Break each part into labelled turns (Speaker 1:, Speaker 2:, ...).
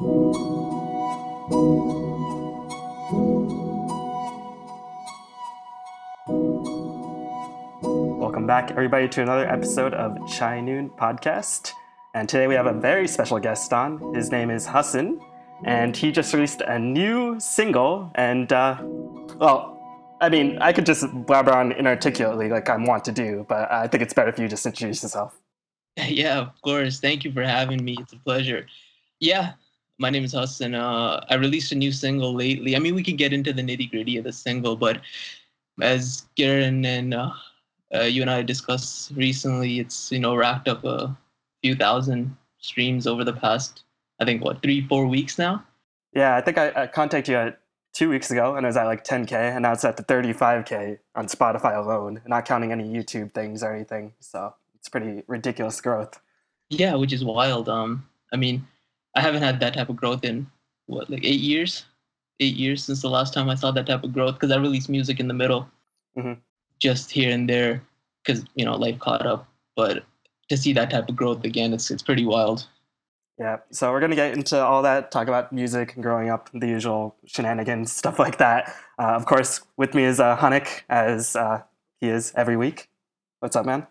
Speaker 1: Welcome back, everybody, to another episode of Chai Noon Podcast. And today we have a very special guest on. His name is Hassan, and he just released a new single. And, uh, well, I mean, I could just blabber on inarticulately like I want to do, but I think it's better if you just introduce yourself.
Speaker 2: Yeah, of course. Thank you for having me. It's a pleasure. Yeah, my name is Hassan. Uh, I released a new single lately. I mean, we can get into the nitty gritty of the single, but as Garen and uh, uh, you and I discussed recently, it's you know racked up a few thousand streams over the past, I think, what three, four weeks now.
Speaker 1: Yeah, I think I, I contacted you two weeks ago and it was at like 10k and now it's at the 35k on spotify alone not counting any youtube things or anything so it's pretty ridiculous growth
Speaker 2: yeah which is wild um i mean i haven't had that type of growth in what like eight years eight years since the last time i saw that type of growth because i released music in the middle
Speaker 1: mm-hmm.
Speaker 2: just here and there because you know life caught up but to see that type of growth again it's it's pretty wild
Speaker 1: yeah, so we're gonna get into all that, talk about music and growing up, the usual shenanigans, stuff like that. Uh, of course, with me is uh, Hanik, as uh, he is every week. What's up, man?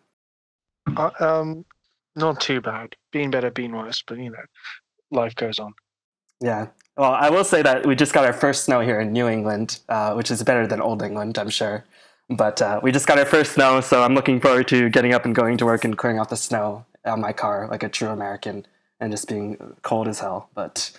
Speaker 3: Uh, um, not too bad. Being better, being worse, but you know, life goes on.
Speaker 1: Yeah. Well, I will say that we just got our first snow here in New England, uh, which is better than Old England, I'm sure. But uh, we just got our first snow, so I'm looking forward to getting up and going to work and clearing out the snow on my car like a true American and just being cold as hell. But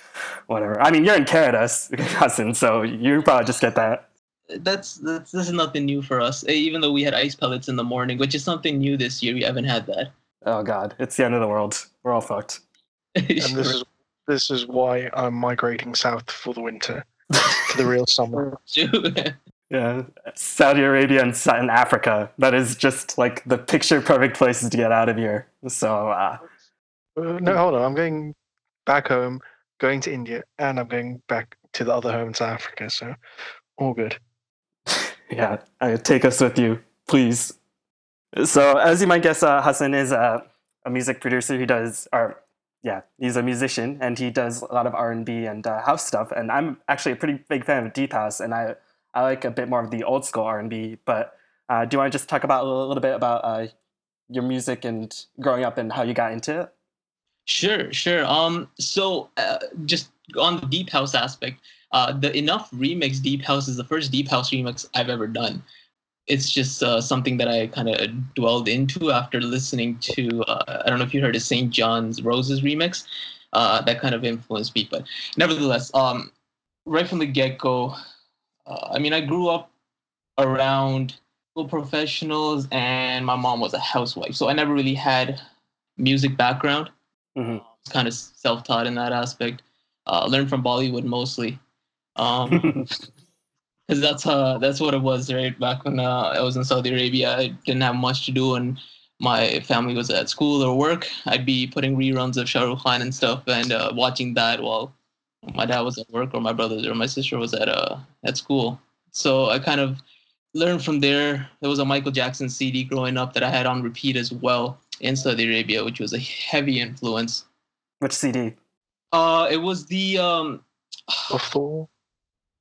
Speaker 1: whatever. I mean, you're in Canada, cousin, so you probably just get that.
Speaker 2: That's, that's this is nothing new for us. Even though we had ice pellets in the morning, which is something new this year, we haven't had that.
Speaker 1: Oh God, it's the end of the world. We're all fucked.
Speaker 3: and this is this is why I'm migrating south for the winter to the real summer.
Speaker 1: yeah, Saudi Arabia and, and Africa. That is just like the picture perfect places to get out of here. So uh,
Speaker 3: uh, no, hold on. I'm going back home, going to India, and I'm going back to the other home in South Africa. So, all good.
Speaker 1: yeah, uh, take us with you, please. So, as you might guess, uh, Hassan is a, a music producer. He does, or yeah, he's a musician, and he does a lot of R and B and uh, house stuff. And I'm actually a pretty big fan of deep house, and I I like a bit more of the old school R and B. But uh, do you want to just talk about a little, little bit about uh, your music and growing up and how you got into it?
Speaker 2: Sure, sure. Um, so uh, just on the deep house aspect, uh, the enough remix deep house is the first deep house remix I've ever done. It's just uh, something that I kind of dwelled into after listening to. Uh, I don't know if you heard of SAINt JHN's Roses remix. Uh, that kind of influenced me, but nevertheless, um, right from the get go, uh, I mean, I grew up around professionals, and my mom was a housewife, so I never really had music background. Mm-hmm. Kind of self-taught in that aspect. Uh, learned from Bollywood mostly, um, because that's uh that's what it was right back when uh, I was in Saudi Arabia. I didn't have much to do, and my family was at school or work. I'd be putting reruns of Shah Rukh Khan and stuff, and uh, watching that while my dad was at work or my brothers or my sister was at uh at school. So I kind of learned from there. There was a Michael Jackson CD growing up that I had on repeat as well in Saudi Arabia, which was a heavy influence.
Speaker 1: Which CD?
Speaker 2: Uh, it was the um. Before.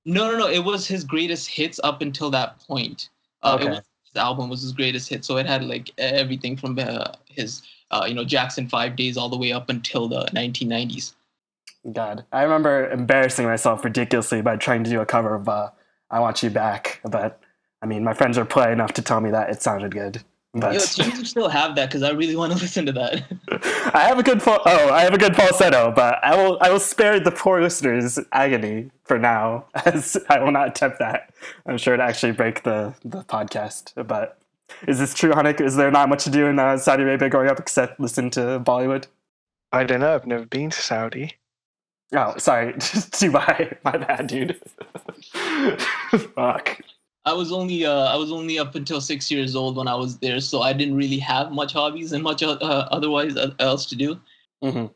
Speaker 2: No, no, no. It was his greatest hits up until that point. Uh, okay. Was, his album was his greatest hit, so it had like everything from uh, his, uh, you know, Jackson Five Days all the way up until the 1990s.
Speaker 1: God, I remember embarrassing myself ridiculously by trying to do a cover of uh, "I Want You Back," but I mean, my friends were polite enough to tell me that it sounded good. But...
Speaker 2: Yo, do you still have that? Because I really want to listen to that.
Speaker 1: I have a good fal- oh, I have a good falsetto, but I will I will spare the poor listeners agony for now, as I will not attempt that. I'm sure to actually break the the podcast. But is this true, Hanik? Is there not much to do in uh, Saudi Arabia growing up except listen to Bollywood?
Speaker 3: I don't know. I've never been to Saudi.
Speaker 1: Oh, sorry, Dubai. My bad, dude. Fuck.
Speaker 2: I was only uh, I was only up until six years old when I was there, so I didn't really have much hobbies and much uh, otherwise uh, else to do. Mm-hmm.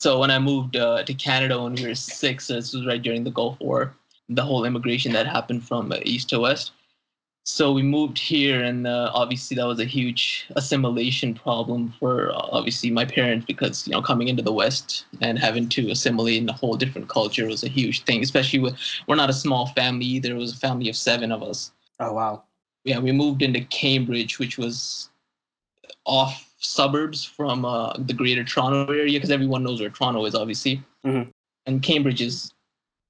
Speaker 2: So when I moved uh, to Canada when we were six, this was right during the Gulf War, the whole immigration that happened from uh, east to west. So we moved here, and uh, obviously that was a huge assimilation problem for uh, obviously my parents because you know coming into the West and having to assimilate in a whole different culture was a huge thing. Especially with we're not a small family either; it was a family of seven of us.
Speaker 1: Oh wow.
Speaker 2: Yeah, we moved into Cambridge, which was off suburbs from uh, the Greater Toronto area because everyone knows where Toronto is, obviously.
Speaker 1: Mhm.
Speaker 2: And Cambridge is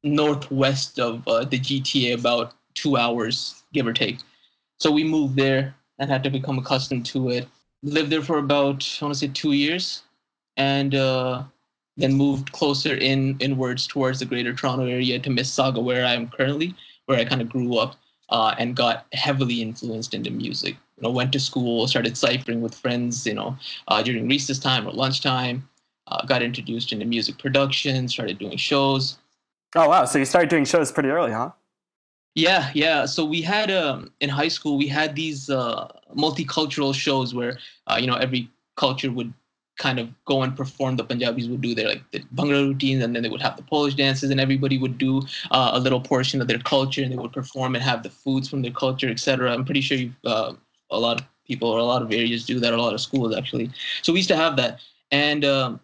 Speaker 2: northwest of uh, the GTA, about two hours, give or take. So we moved there and had to become accustomed to it. Lived there for about, I want to say, two years, and uh, then moved closer in inwards towards the Greater Toronto area to Mississauga, where I am currently, where I kind of grew up uh, and got heavily influenced into music. You know, went to school, started ciphering with friends, you know, uh, during recess time or lunchtime. Uh, got introduced into music production, started doing shows.
Speaker 1: Oh wow. So you started doing shows pretty early, huh?
Speaker 2: Yeah, yeah. So we had um, in high school we had these uh, multicultural shows where uh, you know every culture would kind of go and perform. The Punjabis would do their like the Bhangra routines, and then they would have the Polish dances, and everybody would do uh, a little portion of their culture, and they would perform and have the foods from their culture, etc. I'm pretty sure uh, a lot of people or a lot of areas do that, a lot of schools actually. So we used to have that, and um,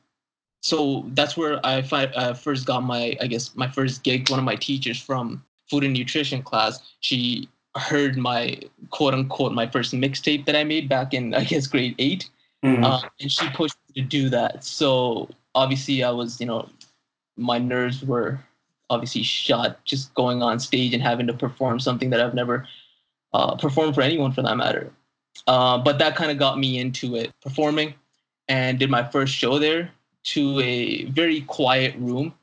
Speaker 2: so that's where I fi- uh, first got my, I guess, my first gig. One of my teachers from food and nutrition class, she heard my quote unquote my first mixtape that I made back in I guess grade eight,
Speaker 1: Mhm.
Speaker 2: uh, and she pushed me to do that. So obviously I was, you know, my nerves were obviously shot just going on stage and having to perform something that I've never uh, performed for anyone for that matter. Uh, but that kind of got me into it, performing, and did my first show there to a very quiet room,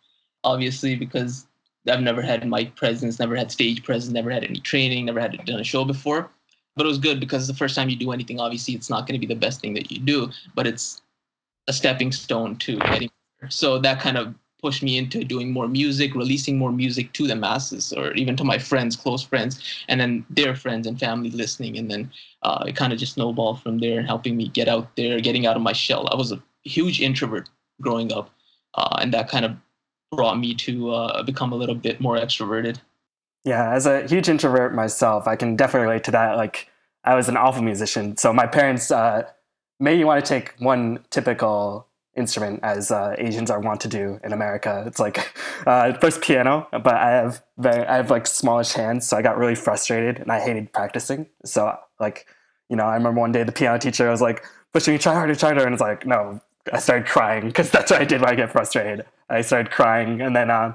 Speaker 2: obviously because I've never had mic presence, never had stage presence, never had any training, never had done a show before. But it was good because the first time you do anything, obviously it's not going to be the best thing that you do, but it's a stepping stone to getting there. So that kind of pushed me into doing more music, releasing more music to the masses, or even to my friends, close friends, and then their friends and family listening. And then uh, it kind of just snowballed from there, and helping me get out there, getting out of my shell. I was a huge introvert growing up, uh, and that kind of brought me to uh, become a little bit more extroverted.
Speaker 1: Yeah, as a huge introvert myself, I can definitely relate to that. Like, I was an awful musician, so my parents uh, made me want to take one typical instrument, as uh, Asians are wont to do in America. It's like uh, first piano, but I have very, I have like smallish hands, so I got really frustrated and I hated practicing. So like, you know, I remember one day the piano teacher was like pushing me, try harder, try harder, and it's like, no, I started crying because that's what I did when I get frustrated. I started crying, and then uh,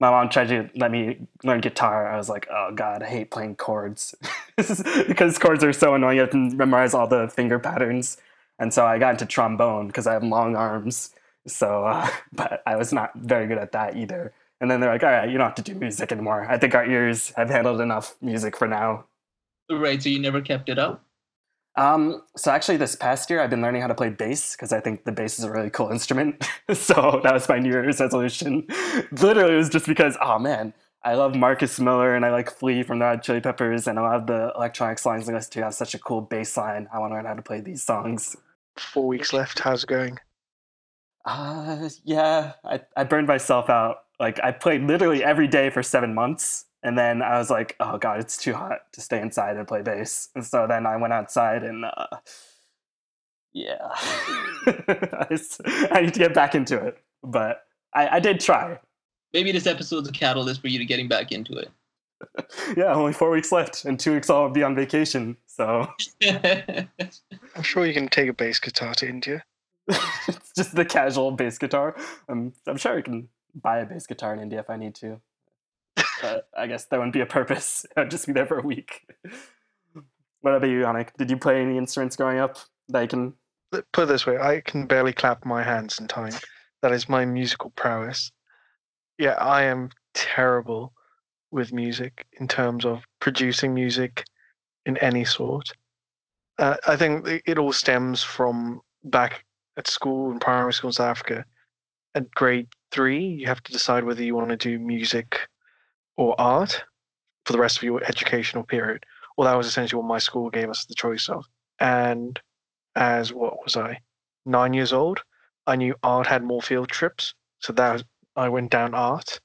Speaker 1: my mom tried to let me learn guitar. I was like, oh god, I hate playing chords because chords are so annoying. You have to memorize all the finger patterns, and so I got into trombone because I have long arms. So, uh, but I was not very good at that either. And then they're like, all right, you don't have to do music anymore. I think our ears have handled enough music for now.
Speaker 2: Right. So you never kept it up.
Speaker 1: Um, so actually, this past year, I've been learning how to play bass because I think the bass is a really cool instrument. so that was my New Year's resolution. Literally, it was just because, oh man, I love Marcus Miller and I like Flea from the Red Chili Peppers and a lot of the electronic songs I listen to have such a cool bass line. I want to learn how to play these songs.
Speaker 3: Four weeks left. How's it going?
Speaker 1: Uh, yeah, I, I burned myself out. Like I played literally every day for seven months, and then I was like, oh god, it's too hot to stay inside and play bass. And so then I went outside and uh, yeah, I need to get back into it. But I, I did try.
Speaker 2: Maybe this episode's a catalyst for you to getting back into it.
Speaker 1: Yeah, only four weeks left, and two weeks I'll be on vacation. So
Speaker 3: I'm sure you can take a bass guitar to India.
Speaker 1: it's just the casual bass guitar. I'm I'm sure I can buy a bass guitar in India if I need to. But I guess that wouldn't be a purpose. I'd just be there for a week. What about you, Yannick? Did you play any instruments growing up that you can?
Speaker 3: Put this way, I can barely clap my hands in time. That is my musical prowess. Yeah, I am terrible with music in terms of producing music in any sort. Uh, I think it all stems from back at school in primary school in South Africa. At grade three, you have to decide whether you want to do music or art for the rest of your educational period. Well, that was essentially what my school gave us the choice of. And as what was I, nine years old, I knew art had more field trips, so that was, I went down art,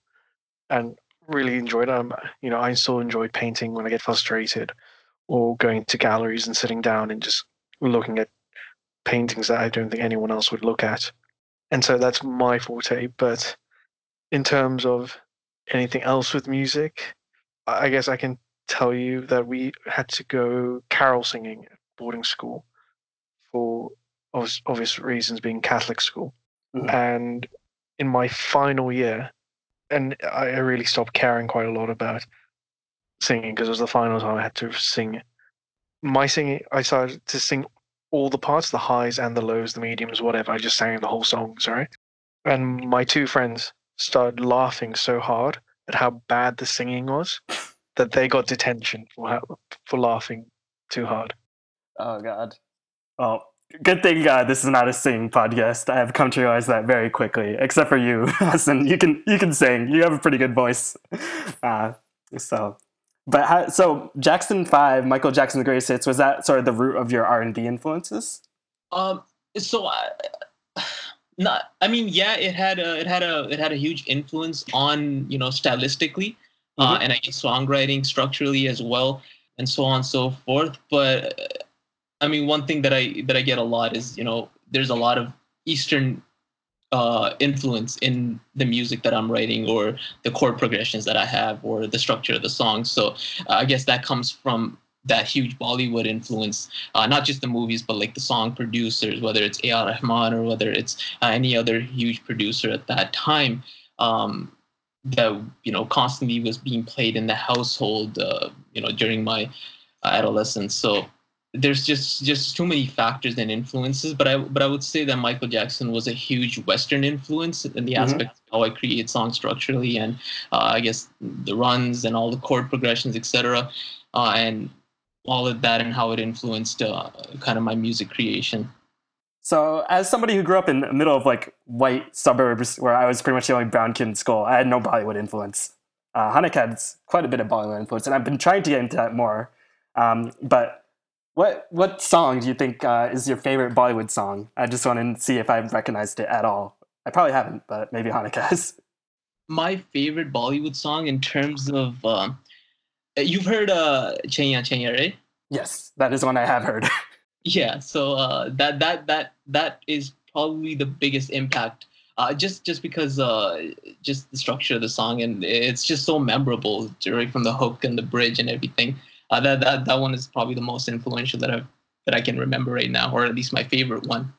Speaker 3: and really enjoyed it. Um, you know, I still enjoy painting when I get frustrated, or going to galleries and sitting down and just looking at paintings that I don't think anyone else would look at. And so that's my forte. But in terms of anything else with music, I guess I can tell you that we had to go carol singing at boarding school for obvious, obvious reasons, being Catholic school.
Speaker 1: Mhm.
Speaker 3: And in my final year, and I I really stopped caring quite a lot about singing because it was the final time I had to sing. My singing, I started to sing all the parts, the highs and the lows, the mediums, whatever. I just sang the whole song, sorry. And my two friends started laughing so hard at how bad the singing was that they got detention for for laughing too hard.
Speaker 1: Oh God. Well, good thing uh, this is not a singing podcast. I have come to realize that very quickly. Except for you, Hassan. You can you can sing. You have a pretty good voice. Uh, so, but how, so Jackson Five, Michael Jackson's Greatest Hits, was that sort of the root of your R and B influences?
Speaker 2: Um, so I, not. I mean, yeah, it had a it had a it had a huge influence on you know stylistically, uh,
Speaker 1: Mhm.
Speaker 2: and I guess songwriting structurally as well, and so on and so forth. But uh, I mean, one thing that I that I get a lot is you know there's a lot of Eastern uh, influence in the music that I'm writing or the chord progressions that I have or the structure of the song. So uh, I guess that comes from that huge Bollywood influence, uh, not just the movies, but like the song producers, whether it's A.R. Rahman or whether it's uh, any other huge producer at that time. Um, that you know constantly was being played in the household, uh, you know, during my adolescence. So there's just just too many factors and influences but i but i would say that michael jackson was a huge western influence in the
Speaker 1: Mhm.
Speaker 2: aspect of how i create songs structurally and uh, i guess the runs and all the chord progressions etc uh, and all of that and how it influenced uh, kind of my music creation
Speaker 1: So, as somebody who grew up in the middle of like white suburbs where I was pretty much the only brown kid in school, I had no Bollywood influence. Uh, Hanik had quite a bit of Bollywood influence, and I've been trying to get into that more. Um, but what what song do you think uh, is your favorite Bollywood song? I just want to see if I've recognized it at all. I probably haven't, but maybe Hanik has.
Speaker 2: my favorite bollywood song in terms of um, you've heard uh Chaiyya Chaiyya right
Speaker 1: yes, that is one I have heard.
Speaker 2: yeah so uh that that that that is probably the biggest impact uh just just because uh just the structure of the song and it's just so memorable right from the hook and the bridge and everything uh that that, that one is probably the most influential that i've that i can remember right now or at least my favorite one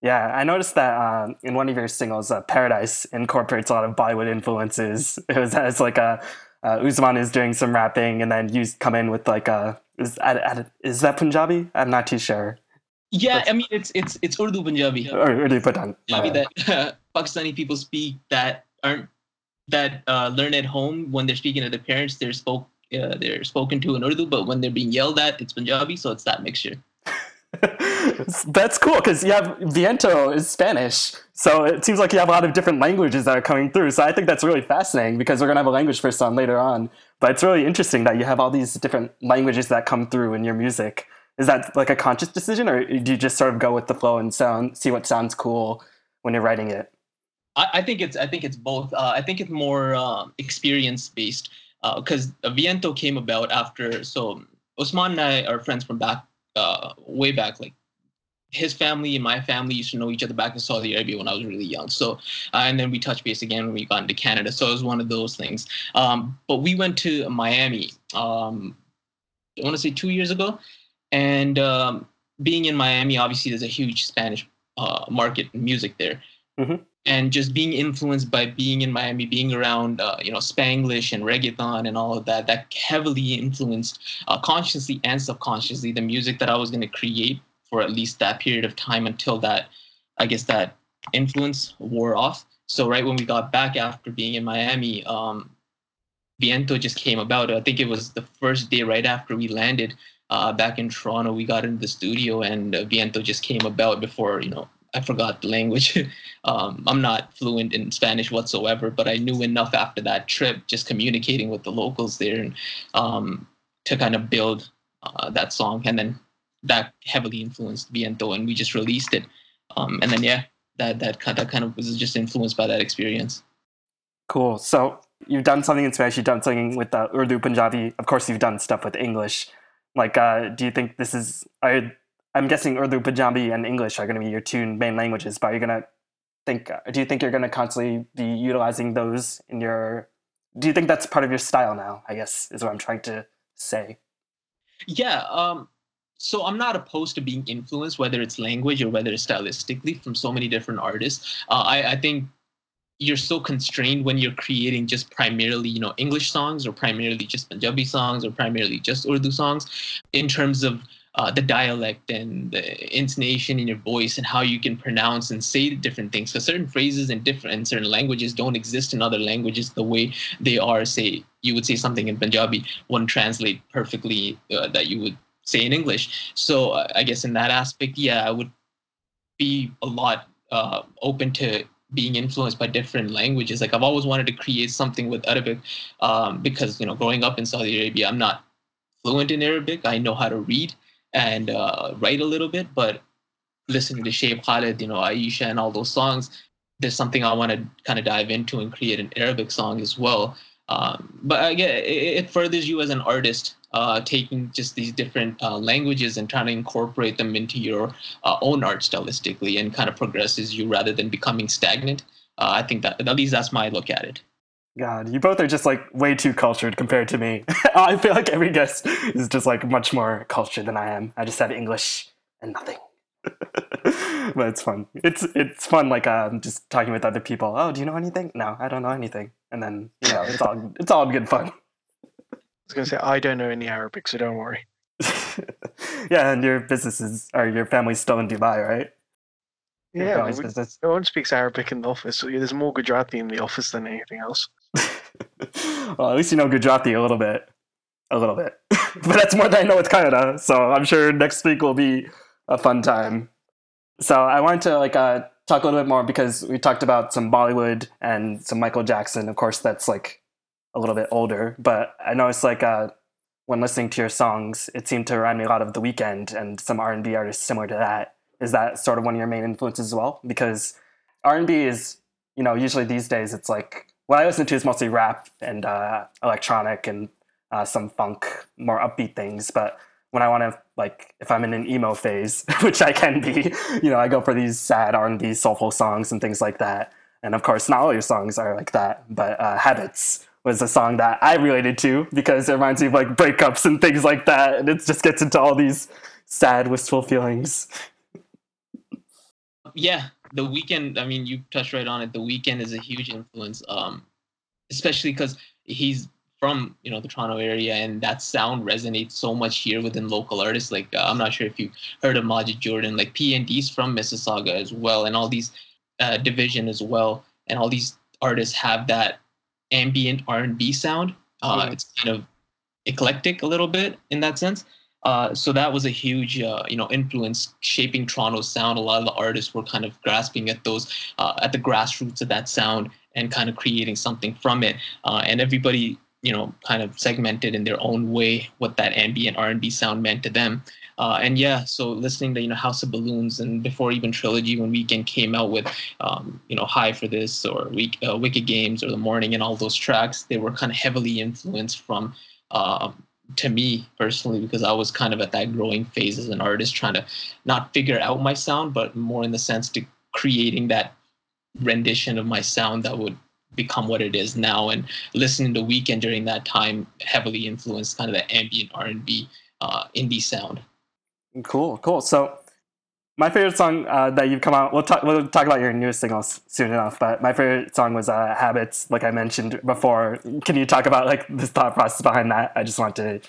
Speaker 1: Yeah, I noticed that um, in one of your singles, uh, "Paradise" incorporates a lot of Bollywood influences. It was it's like a uh, Usman is doing some rapping, and then you come in with like a is add- add- is that Punjabi? I'm not too sure.
Speaker 2: yeah i mean it's it's it's urdu punjabi
Speaker 1: Or, or do you put on?
Speaker 2: Punjabi that pakistani people speak that aren't that uh, learn at home when they're speaking to their parents they're spoke uh, they're spoken to in urdu but when they're being yelled at it's punjabi so it's that mixture
Speaker 1: That's cool because you have Viento is Spanish, so it seems like you have a lot of different languages that are coming through. So I think that's really fascinating because we're gonna have a language first on later on. But it's really interesting that you have all these different languages that come through in your music. Is that like a conscious decision, or do you just sort of go with the flow and sound, see what sounds cool when you're writing it?
Speaker 2: I, I think it's I think it's both. Uh, I think it's more um, experience based because uh, Viento came about after. So Osman and I are friends from back uh, way back. Like his family and my family used to know each other back in Saudi Arabia when I was really young. So uh, and then we touched base again when we got into Canada. So it was one of those things. Um, but we went to Miami. Um, I want to say two years ago, and um, being in Miami, obviously there's a huge Spanish uh, market music there and just being influenced by being in Miami, being around uh, you know Spanglish and reggaeton and all of that, that heavily influenced uh, consciously and subconsciously the music that I was going to create for at least that period of time until that, I guess that influence wore off. So right when we got back after being in Miami, um, Viento just came about. I think it was the first day right after we landed uh, back in Toronto. We got into the studio and uh, Viento just came about before you know I forgot the language. um, I'm not fluent in Spanish whatsoever, but I knew enough after that trip, just communicating with the locals there, and um, to kind of build uh, that song. And then that heavily influenced Viento, and we just released it. Um, and then yeah, that that kind that kind of was just influenced by that experience.
Speaker 1: Cool. So you've done something in Spanish. You've done something with uh, Urdu, Punjabi. Of course, you've done stuff with English. Like, uh, do you think this is? Are, I'm guessing Urdu, Punjabi, and English are going to be your two main languages. But you're you going to think? Do you think you're going to constantly be utilizing those in your? Do you think that's part of your style now? I guess is what I'm trying to say.
Speaker 2: Yeah. Um, so I'm not opposed to being influenced, whether it's language or whether it's stylistically, from so many different artists. Uh, I, I think you're so constrained when you're creating just primarily you know english songs or primarily just punjabi songs or primarily just urdu songs in terms of uh, the dialect and the intonation in your voice and how you can pronounce and say different things because certain phrases in different in certain languages don't exist in other languages the way they are say you would say something in punjabi wouldn't translate perfectly uh, that you would say in english so uh, i guess in that aspect yeah i would be a lot uh, open to being influenced by different languages. Like I've always wanted to create something with Arabic um, because you know growing up in Saudi Arabia, I'm not fluent in Arabic. I know how to read and uh, write a little bit, but listening to Cheb Khaled, you know, Aisha, and all those songs, there's something I want to kind of dive into and create an Arabic song as well. Um, but again, it, it furthers you as an artist uh, taking just these different uh, languages and trying to incorporate them into your uh, own art stylistically and kind of progresses you rather than becoming stagnant. Uh, I think that at least that's my look at it.
Speaker 1: God, you both are just like way too cultured compared to me. I feel like every guest is just like much more cultured than I am. I just have English and nothing. but it's fun. It's it's fun like um, just talking with other people. Oh, do you know anything? No, I don't know anything. And then you know it's all it's all good fun I
Speaker 3: was going to say, I don't know any Arabic, so don't worry.
Speaker 1: yeah, and your businesses or your family's still in Dubai, right?
Speaker 3: Yeah, we, no one speaks Arabic in the office. So there's more Gujarati in the office than anything else.
Speaker 1: well, at least you know Gujarati a little bit. A little bit. but that's more than I know with Kannada. So I'm sure next week will be a fun time. So I wanted to like uh, talk a little bit more because we talked about some Bollywood and some Michael Jackson. Of course, that's like a little bit older, but I noticed like uh, when listening to your songs, it seemed to remind me a lot of The Weeknd and some R and B artists similar to that. Is that sort of one of your main influences as well? Because R and B is, you know, usually these days it's like what I listen to is mostly rap and uh, electronic and uh, some funk, more upbeat things. But when I want to like, if I'm in an emo phase, which I can be, you know, I go for these sad R and B soulful songs and things like that. And of course, not all your songs are like that, but uh, Habits was a song that I related to because it reminds me of like breakups and things like that, and it just gets into all these sad, wistful feelings.
Speaker 2: Yeah, the Weeknd. I mean, you touched right on it. The Weeknd is a huge influence, um, especially because he's from you know the Toronto area, and that sound resonates so much here within local artists. Like uh, I'm not sure if you heard of Majid Jordan, like PND's from Mississauga as well, and all these uh, dvsn as well, and all these artists have that ambient R&B sound. Uh, mm-hmm. It's kind of eclectic a little bit in that sense. Uh, so that was a huge, uh, you know, influence shaping Toronto's sound. A lot of the artists were kind of grasping at those, uh, at the grassroots of that sound and kind of creating something from it. Uh, and everybody, you know, kind of segmented in their own way what that ambient R&B sound meant to them. Uh, and yeah, so listening to you know House of Balloons and before even Trilogy when Weeknd came out with um, you know High for This or Week, uh, Wicked Games or The Morning and all those tracks, they were kind of heavily influenced from to me personally because I was kind of at that growing phase as an artist, trying to not figure out my sound, but more in the sense to creating that rendition of my sound that would become what it is now. And listening to Weeknd during that time heavily influenced kind of the ambient R and B uh, indie sound.
Speaker 1: Cool, cool. So my favorite song uh, that you've come out. We'll talk. We'll talk about your newest singles soon enough. But my favorite song was uh, "Habits," like I mentioned before. Can you talk about like the thought process behind that? I just want to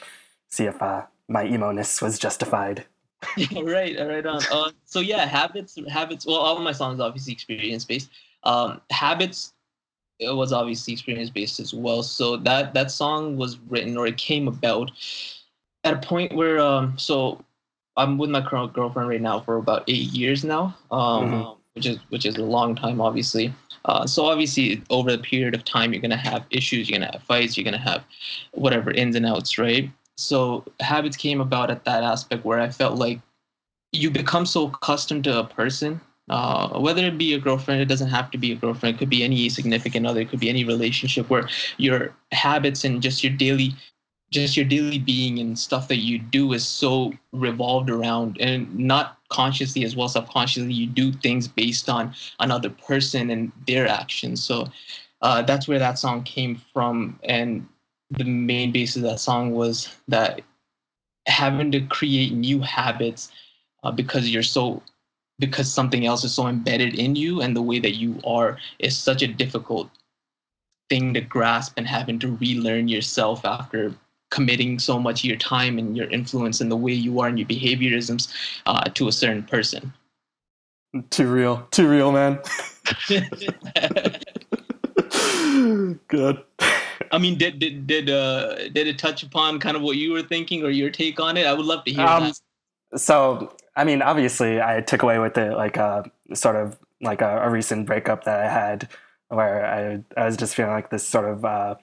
Speaker 1: see if uh, my emo ness was justified.
Speaker 2: right, right on. Uh, so yeah, habits, habits. Well, all of my songs obviously experience based. Um, habits it was obviously experience based as well. So that that song was written or it came about at a point where um, so I'm with my current girlfriend right now for about eight years now, um, mm-hmm. which is which is a long time, obviously. Uh, so obviously, over the period of time, you're gonna have issues, you're gonna have fights, you're gonna have whatever ins and outs, right? So habits came about at that aspect where I felt like you become so accustomed to a person, uh, whether it be a girlfriend, it doesn't have to be a girlfriend, it could be any significant other, it could be any relationship where your habits and just your daily just your daily being and stuff that you do is so revolved around and not consciously as well subconsciously you do things based on another person and their actions. So uh, that's where that song came from. And the main basis of that song was that having to create new habits uh, because you're so because something else is so embedded in you and the way that you are is such a difficult thing to grasp and having to relearn yourself after committing so much of your time and your influence and the way you are and your behaviorisms uh, to a certain person.
Speaker 1: Too real. Too real, man. Good.
Speaker 2: I mean, did did did uh did it touch upon kind of what you were thinking or your take on it? I would love to hear
Speaker 1: Um,
Speaker 2: that.
Speaker 1: so I mean, obviously, I took away with it like a sort of like a, a recent breakup that I had, where I I was just feeling like this sort of, uh,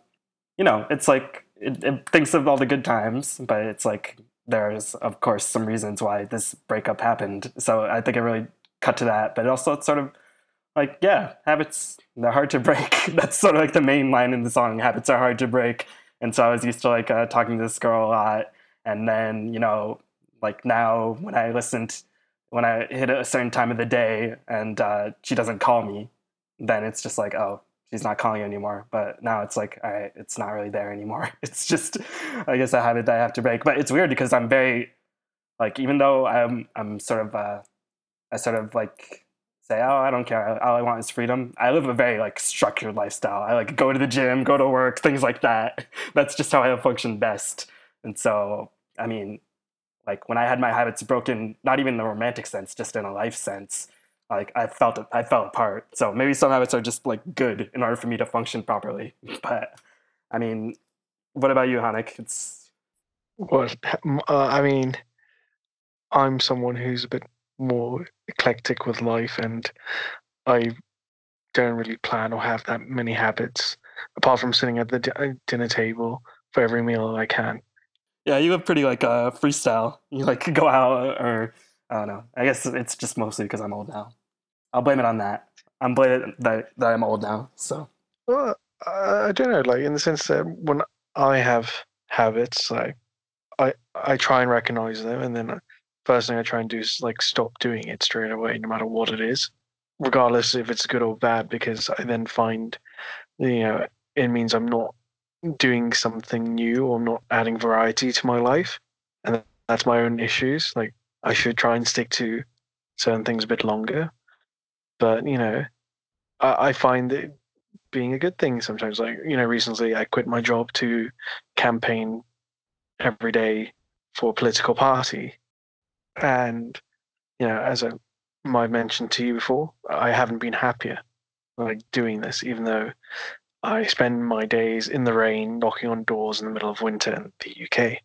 Speaker 1: you know, it's like it, it thinks of all the good times, but it's like there's of course some reasons why this breakup happened. So I think it really cut to that, but also it's sort of like yeah, habits they're hard to break. That's sort of like the main line in the song. Habits are hard to break, and so I was used to like uh, talking to this girl a lot, and then you know like now when I listened when I hit a certain time of the day and uh, she doesn't call me, then it's just like oh she's not calling anymore. But now it's like all right, it's not really there anymore. It's just I guess a habit that I have to break. But it's weird because I'm very like even though I'm I'm sort of uh, I sort of like say oh I don't care all I want is freedom. I live a very like structured lifestyle. I like go to the gym, go to work, things like that. That's just how I function best. And so I mean like when I had my habits broken, not even in the romantic sense, just in a life sense, like I felt it, I fell apart. So maybe some habits are just like good in order for me to function properly. But I mean, what about you, Hanik? It's
Speaker 3: Well, uh, I mean, I'm someone who's a bit more eclectic with life, and I don't really plan or have that many habits apart from sitting at the di- dinner table for every meal I can.
Speaker 1: yeah, you have pretty like uh, freestyle. You like go out or I don't know. I guess it's just mostly because I'm old now. I'll blame it on that. I'm blaming that that I'm old now. So
Speaker 3: Well, I I don't know, like in the sense that when I have habits, like I I try and recognize them, and then uh, first thing I try and do is like stop doing it straight away, no matter what it is, regardless if it's good or bad, because I then find, you know, it means I'm not doing something new or not adding variety to my life, and that's my own issues. Like I should try and stick to certain things a bit longer, but you know, I, I find it being a good thing sometimes. Like, you know, recently I quit my job to campaign every day for a political party. And, you know, as I might mentioned to you before, I haven't been happier like doing this, even though I spend my days in the rain knocking on doors in the middle of winter in the UK.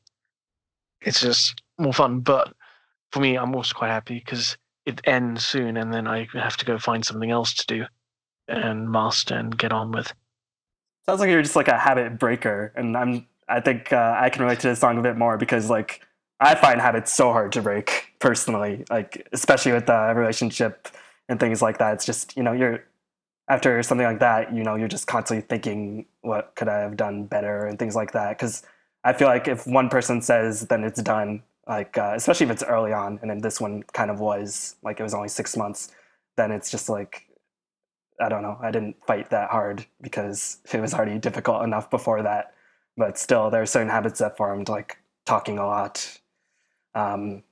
Speaker 3: It's just more fun. But for me, I'm also quite happy because it ends soon and then I have to go find something else to do and master and get on with.
Speaker 1: sounds like you're just like a habit breaker, and I'm. I think uh, I can relate to this song a bit more because like I find habits so hard to break personally, like especially with the relationship and things like that. It's just you know you're after something like that, you know you're just constantly thinking what could I have done better and things like that. Because I feel like if one person says, then it's done. Like uh, especially if it's early on, and then this one kind of was like it was only six months. Then it's just like I don't know. I didn't fight that hard because it was already difficult enough before that. But still, there are certain habits that formed, like talking a lot. Um,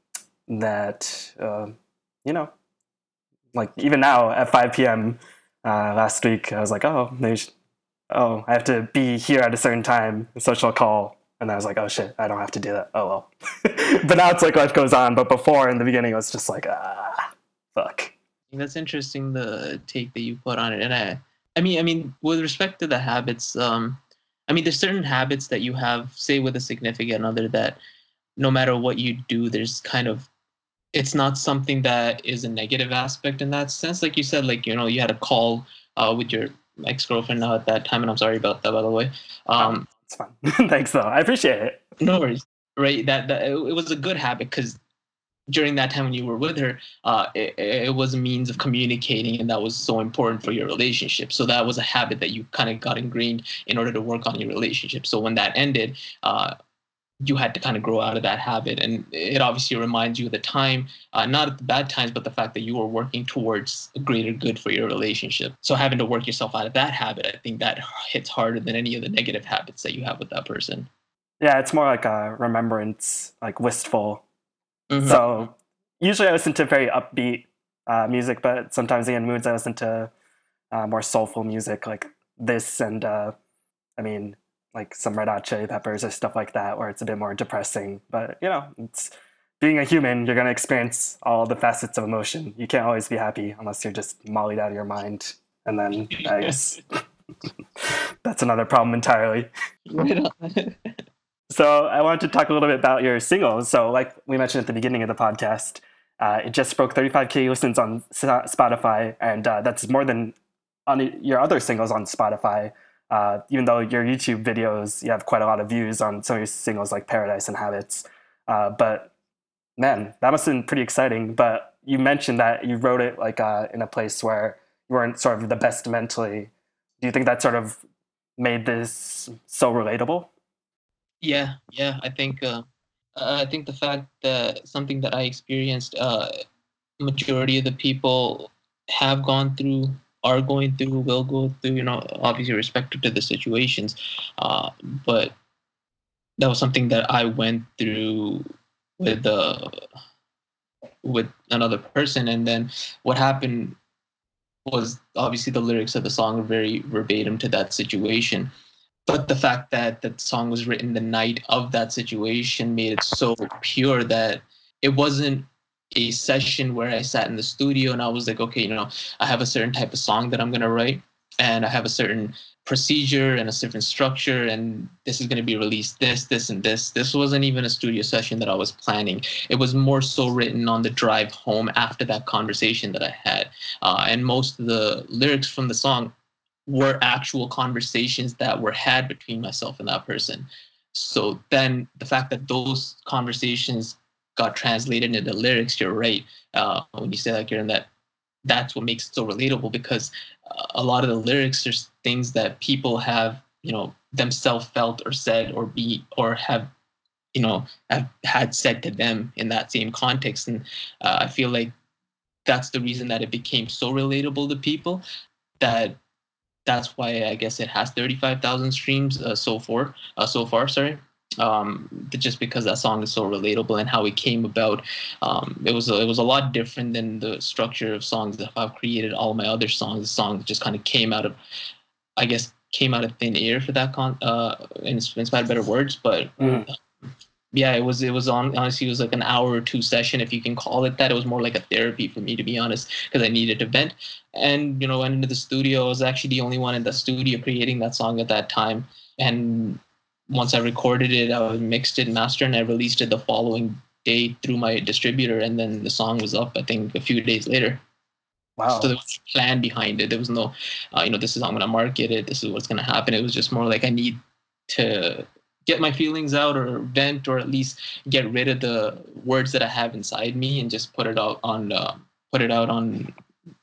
Speaker 1: that uh, you know, like even now at 5 p.m. Uh, last week, I was like, oh, maybe, sh- oh, I have to be here at a certain time, social call, and I was like, oh shit, I don't have to do that. Oh well. but now it's like life goes on. But before, in the beginning, it was just like, ah, fuck.
Speaker 2: That's interesting the take that you put on it. And I I mean I mean with respect to the habits, um I mean there's certain habits that you have, say with a significant other that no matter what you do, there's kind of it's not something that is a negative aspect in that sense. Like you said, like you know, you had a call uh, with your ex-girlfriend now at that time, and I'm sorry about that by the way. Um
Speaker 1: It's fun. Thanks though. I appreciate it.
Speaker 2: no worries. Right. That, that it, was a good habit because during that time when you were with her, uh, it, it was a means of communicating, and that was so important for your relationship. So that was a habit that you kind of got ingrained in order to work on your relationship. So when that ended, uh, you had to kind of grow out of that habit. And it obviously reminds you of the time uh, not at the bad times but the fact that you were working towards a greater good for your relationship. So having to work yourself out of that habit i think that hits harder than any of the negative habits that you have with that person.
Speaker 1: Yeah it's more like a remembrance like wistful.
Speaker 2: Mhm.
Speaker 1: so usually i listen to very upbeat uh, music but sometimes in moods i listen to uh, more soulful music like this and uh, i mean like some red hot chili peppers or stuff like that where it's a bit more depressing but you know it's being a human you're going to experience all the facets of emotion you can't always be happy unless you're just mollied out of your mind and then i guess that's another problem entirely
Speaker 2: Right on.
Speaker 1: so I wanted to talk a little bit about your singles. So, like we mentioned at the beginning of the podcast, uh, it just broke 35k listens on Spotify, and uh, that's more than on your other singles on Spotify. Uh, even though your YouTube videos, you have quite a lot of views on some of your singles like Paradise and Habits. Uh, but man, that must have been pretty exciting. But you mentioned that you wrote it like uh, in a place where you weren't sort of the best mentally. Do you think that sort of made this so relatable?
Speaker 2: Yeah, yeah. I think uh, I think the fact that something that I experienced, uh, majority of the people have gone through, are going through, will go through. You know, obviously respective to the situations, uh, but that was something that I went through with uh, with another person, and then what happened was obviously the lyrics of the song were very verbatim to that situation but the fact that that song was written the night of that situation made it so pure that it wasn't a session where I sat in the studio and I was like, okay, you know, I have a certain type of song that I'm gonna write, and I have a certain procedure and a certain structure, and this is gonna be released this, this, and this. This wasn't even a studio session that I was planning. It was more so written on the drive home after that conversation that I had, uh, and most of the lyrics from the song were actual conversations that were had between myself and that person. So then the fact that those conversations got translated into lyrics, you're right. Uh, when you say like you're in that, that's what makes it so relatable because uh, a lot of the lyrics are things that people have, you know, themselves felt or said or be or have, you know, have had said to them in that same context. And uh, I feel like that's the reason that it became so relatable to people that that's why I guess it has 35,000 streams uh, so far. Uh, so far, sorry. Um, just because that song is so relatable and how it came about, um, it was a, it was a lot different than the structure of songs that I've created. All my other songs, the songs just kind of came out of, I guess, came out of thin air for that con. Uh, in, in spite of better words, but
Speaker 1: Mhm.
Speaker 2: yeah, it was it was on honestly it was like an hour or two session if you can call it that. It was more like a therapy for me to be honest because I needed to vent. And you know, went into the studio. I was actually the only one in the studio creating that song at that time. And once I recorded it, I mixed it, mastered, and I released it the following day through my distributor. And then the song was up, I think, a few days later.
Speaker 1: Wow.
Speaker 2: So there was a plan behind it. There was no, uh, you know, this is how I'm going to market it. This is what's going to happen. It was just more like I need to get my feelings out or vent or at least get rid of the words that I have inside me and just put it out on, uh, put it out on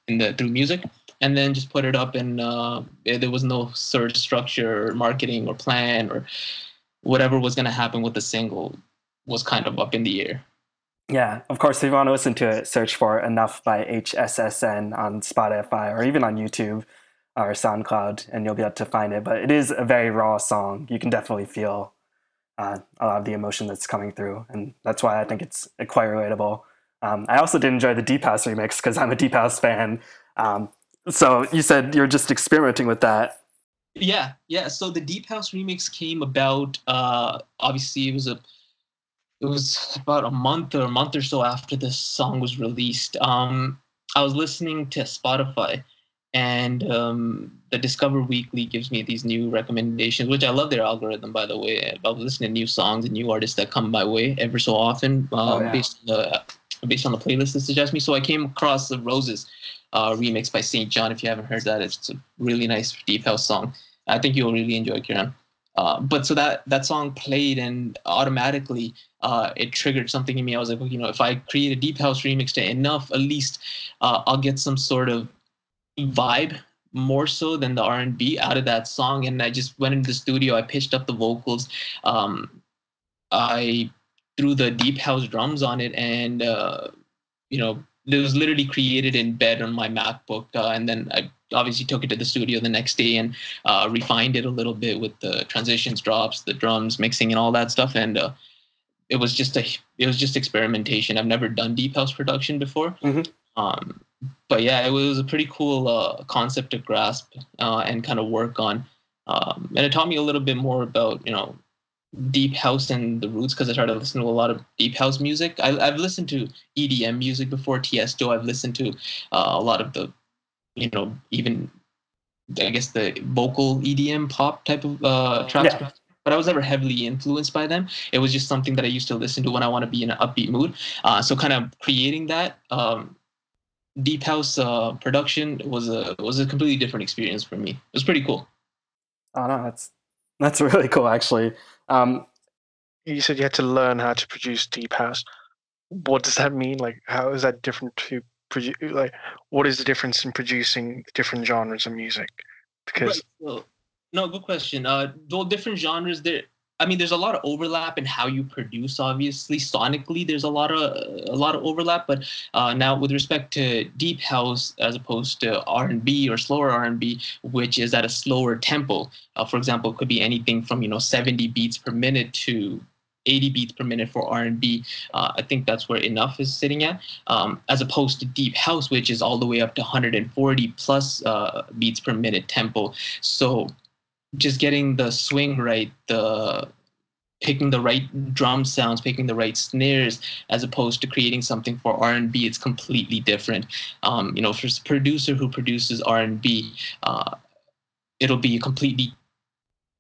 Speaker 2: the through music and then just put it up and uh, there was no sort of structure or marketing or plan or whatever was going to happen with the single was kind of up in the air.
Speaker 1: Yeah, of course, if you want to listen to it, search for Enough by HSSN on Spotify or even on YouTube or SoundCloud, and you'll be able to find it. But it is a very raw song. You can definitely feel uh, a lot of the emotion that's coming through, and that's why I think it's quite relatable. Um, I also did enjoy the Deep House remix because I'm a Deep House fan. Um, so you said you're just experimenting with that.
Speaker 2: Yeah, yeah. So the Deep House remix came about. Uh, obviously, it was a it was about a month or a month or so after this song was released. Um, I was listening to Spotify, and um, the Discover Weekly gives me these new recommendations, which I love their algorithm, by the way. I was listening to new songs and new artists that come my way ever so often, um,
Speaker 1: Oh, yeah.
Speaker 2: based on the based on the playlist that suggests me. So I came across the Roses uh, remix by SAINt JHN. If you haven't heard that, it's a really nice deep house song. I think you'll really enjoy Kiran. Uh, but so that that song played and automatically uh, it triggered something in me. I was like, well, you know, if I create a deep house remix to enough, at least uh, I'll get some sort of vibe more so than the R&B out of that song. And I just went into the studio. I pitched up the vocals. Um, I threw the deep house drums on it, and uh, you know, it was literally created in bed on my MacBook, uh, and then I obviously took it to the studio the next day and uh, refined it a little bit with the transitions, drops, the drums, mixing, and all that stuff, and uh, it was just a it was just experimentation. I've never done deep house production before.
Speaker 1: Mhm.
Speaker 2: Um, but yeah, it was a pretty cool uh, concept to grasp uh, and kind of work on. Um, and it taught me a little bit more about you know deep house and the roots because I started listening to a lot of deep house music. I, I've listened to EDM music before, Tiesto. I've listened to uh, a lot of the you know even I guess the vocal EDM pop type of uh, tracks.
Speaker 1: Yeah.
Speaker 2: But I was never heavily influenced by them. It was just something that I used to listen to when I want to be in an upbeat mood. Uh, so kind of creating that um, deep house uh, production was a was a completely different experience for me. It was pretty cool.
Speaker 1: Oh no, that's that's really cool actually. Um,
Speaker 3: You said you had to learn how to produce deep house. What does that mean? Like, how is that different to produce? Like, what is the difference in producing different genres of music? Because
Speaker 2: Right, so- no, good question. Uh, though different genres, there. I mean, there's a lot of overlap in how you produce. Obviously, sonically, there's a lot of a lot of overlap. But uh, now, with respect to deep house as opposed to R and B or slower R and B, which is at a slower tempo. Uh, for example, it could be anything from you know 70 beats per minute to 80 beats per minute for R&B. Uh, I think that's where enough is sitting at, um, as opposed to deep house, which is all the way up to 140 plus uh, beats per minute tempo. So just getting the swing right, the picking the right drum sounds, picking the right snares, as opposed to creating something for R&B, it's completely different. Um, you know, for a producer who produces R&B, uh, it'll be a completely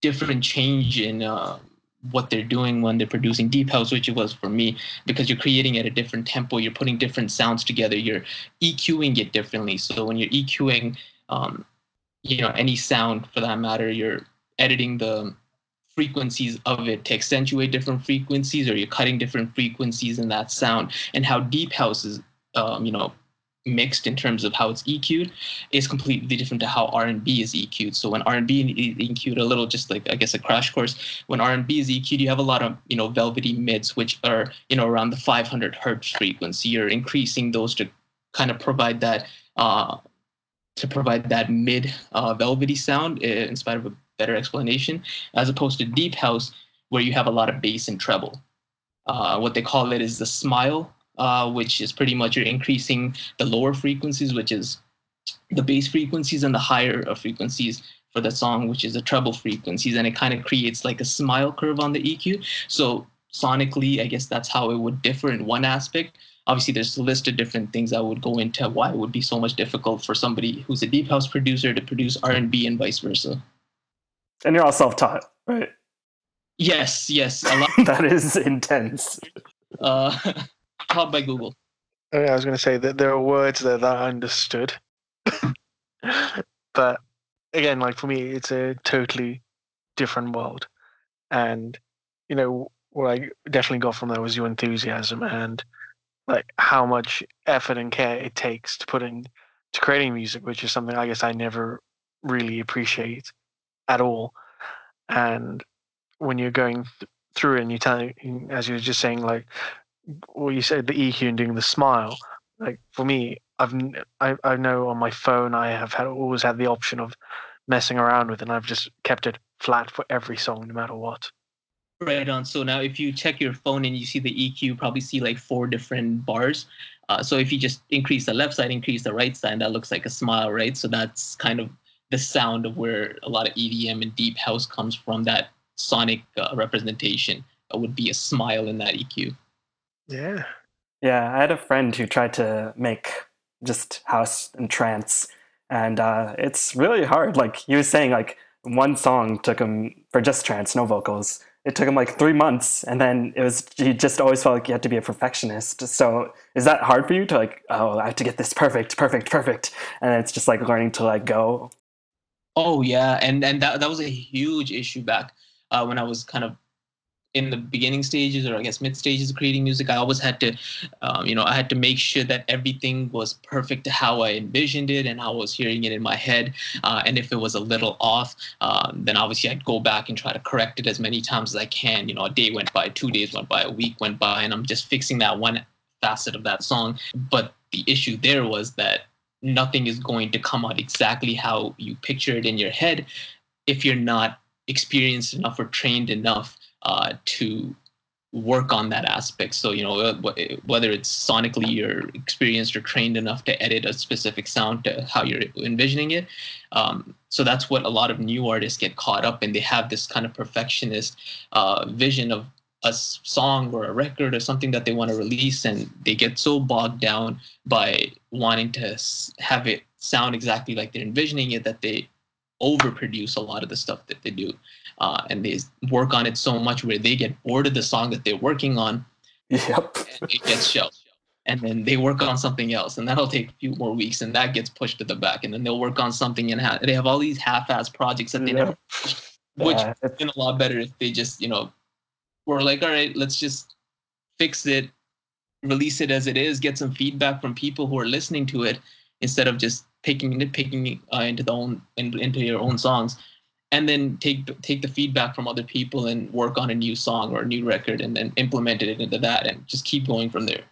Speaker 2: different change in uh, what they're doing when they're producing deep house, which it was for me, because you're creating at a different tempo, you're putting different sounds together, you're EQing it differently. So when you're EQing, um, you know, any sound for that matter, you're editing the frequencies of it to accentuate different frequencies, or you're cutting different frequencies in that sound. And how deep house is, um, you know, mixed in terms of how it's EQ'd is completely different to how R&B is EQ'd. So when R&B is EQ'd, a little just like I guess a crash course. When R&B is EQ'd, you have a lot of you know velvety mids, which are you know around the 500 hertz frequency. You're increasing those to kind of provide that uh, to provide that mid uh, velvety sound in spite of a better explanation, as opposed to deep house where you have a lot of bass and treble. Uh, what they call it is the smile uh, which is pretty much you're increasing the lower frequencies, which is the bass frequencies, and the higher uh, frequencies for the song, which is the treble frequencies, and it kind of creates like a smile curve on the EQ. So sonically, I guess that's how it would differ in one aspect. Obviously, there's a list of different things that would go into why it would be so much difficult for somebody who's a deep house producer to produce R&B and vice versa.
Speaker 1: and you're all self-taught, right?
Speaker 2: Yes, yes, a lot.
Speaker 1: that is intense.
Speaker 2: Uh, taught by Google.
Speaker 3: Oh, yeah, I was going to say that there are words there that I understood, but again, like for me, it's a totally different world, and you know what I definitely got from that was your enthusiasm and like how much effort and care it takes to put in to creating music, which is something I guess I never really appreciate at all. And when you're going th- through and you tell, as you were just saying, like well, you said the EQ and doing the smile. Like for me, I've I, I know on my phone I have had always had the option of messing around with, it, and I've just kept it flat for every song, no matter what.
Speaker 2: Right on. So now, if you check your phone and you see the EQ, you probably see like four different bars. Uh, so if you just increase the left side, increase the right side, that looks like a smile, right? So that's kind of the sound of where a lot of EDM and deep house comes from. That sonic uh, representation uh, would be a smile in that EQ.
Speaker 3: Yeah.
Speaker 1: Yeah, I had a friend who tried to make just house and trance, and uh, it's really hard. Like he was saying, like one song took him for just trance, no vocals. It took him like three months, and then it was he just always felt like he had to be a perfectionist. So is that hard for you to like? Oh, I have to get this perfect, perfect, perfect, and it's just like learning to like go.
Speaker 2: Oh yeah, and and that that was a huge issue back uh, when I was kind of in the beginning stages or I guess mid stages of creating music, I always had to, um, you know, I had to make sure that everything was perfect how I envisioned it and how I was hearing it in my head. Uh, and if it was a little off, um, then obviously I'd go back and try to correct it as many times as I can. You know, a day went by, two days went by, a week went by, and I'm just fixing that one facet of that song. But the issue there was that nothing is going to come out exactly how you picture it in your head if you're not experienced enough or trained enough uh, to work on that aspect. So, you know, uh, whether it's sonically you're experienced or trained enough to edit a specific sound to how you're envisioning it. Um, so that's what a lot of new artists get caught up in. They have this kind of perfectionist uh, vision of a song or a record or something that they want to release, and they get so bogged down by wanting to have it sound exactly like they're envisioning it that they overproduce a lot of the stuff that they do uh, and they work on it so much where they get bored of the song that they're working on.
Speaker 1: Yep.
Speaker 2: And it gets shelved. And then they work on something else, and that'll take a few more weeks, and that gets pushed to the back. And then they'll work on something, and ha- they have all these half-ass projects that they
Speaker 1: Yeah.
Speaker 2: never, which
Speaker 1: Yeah,
Speaker 2: would have been a lot better if they just, you know, were like, all right, let's just fix it, release it as it is, get some feedback from people who are listening to it, instead of just picking nitpicking uh, into the own in, into your own songs and then take take the feedback from other people and work on a new song or a new record and then implement it into that and just keep going from there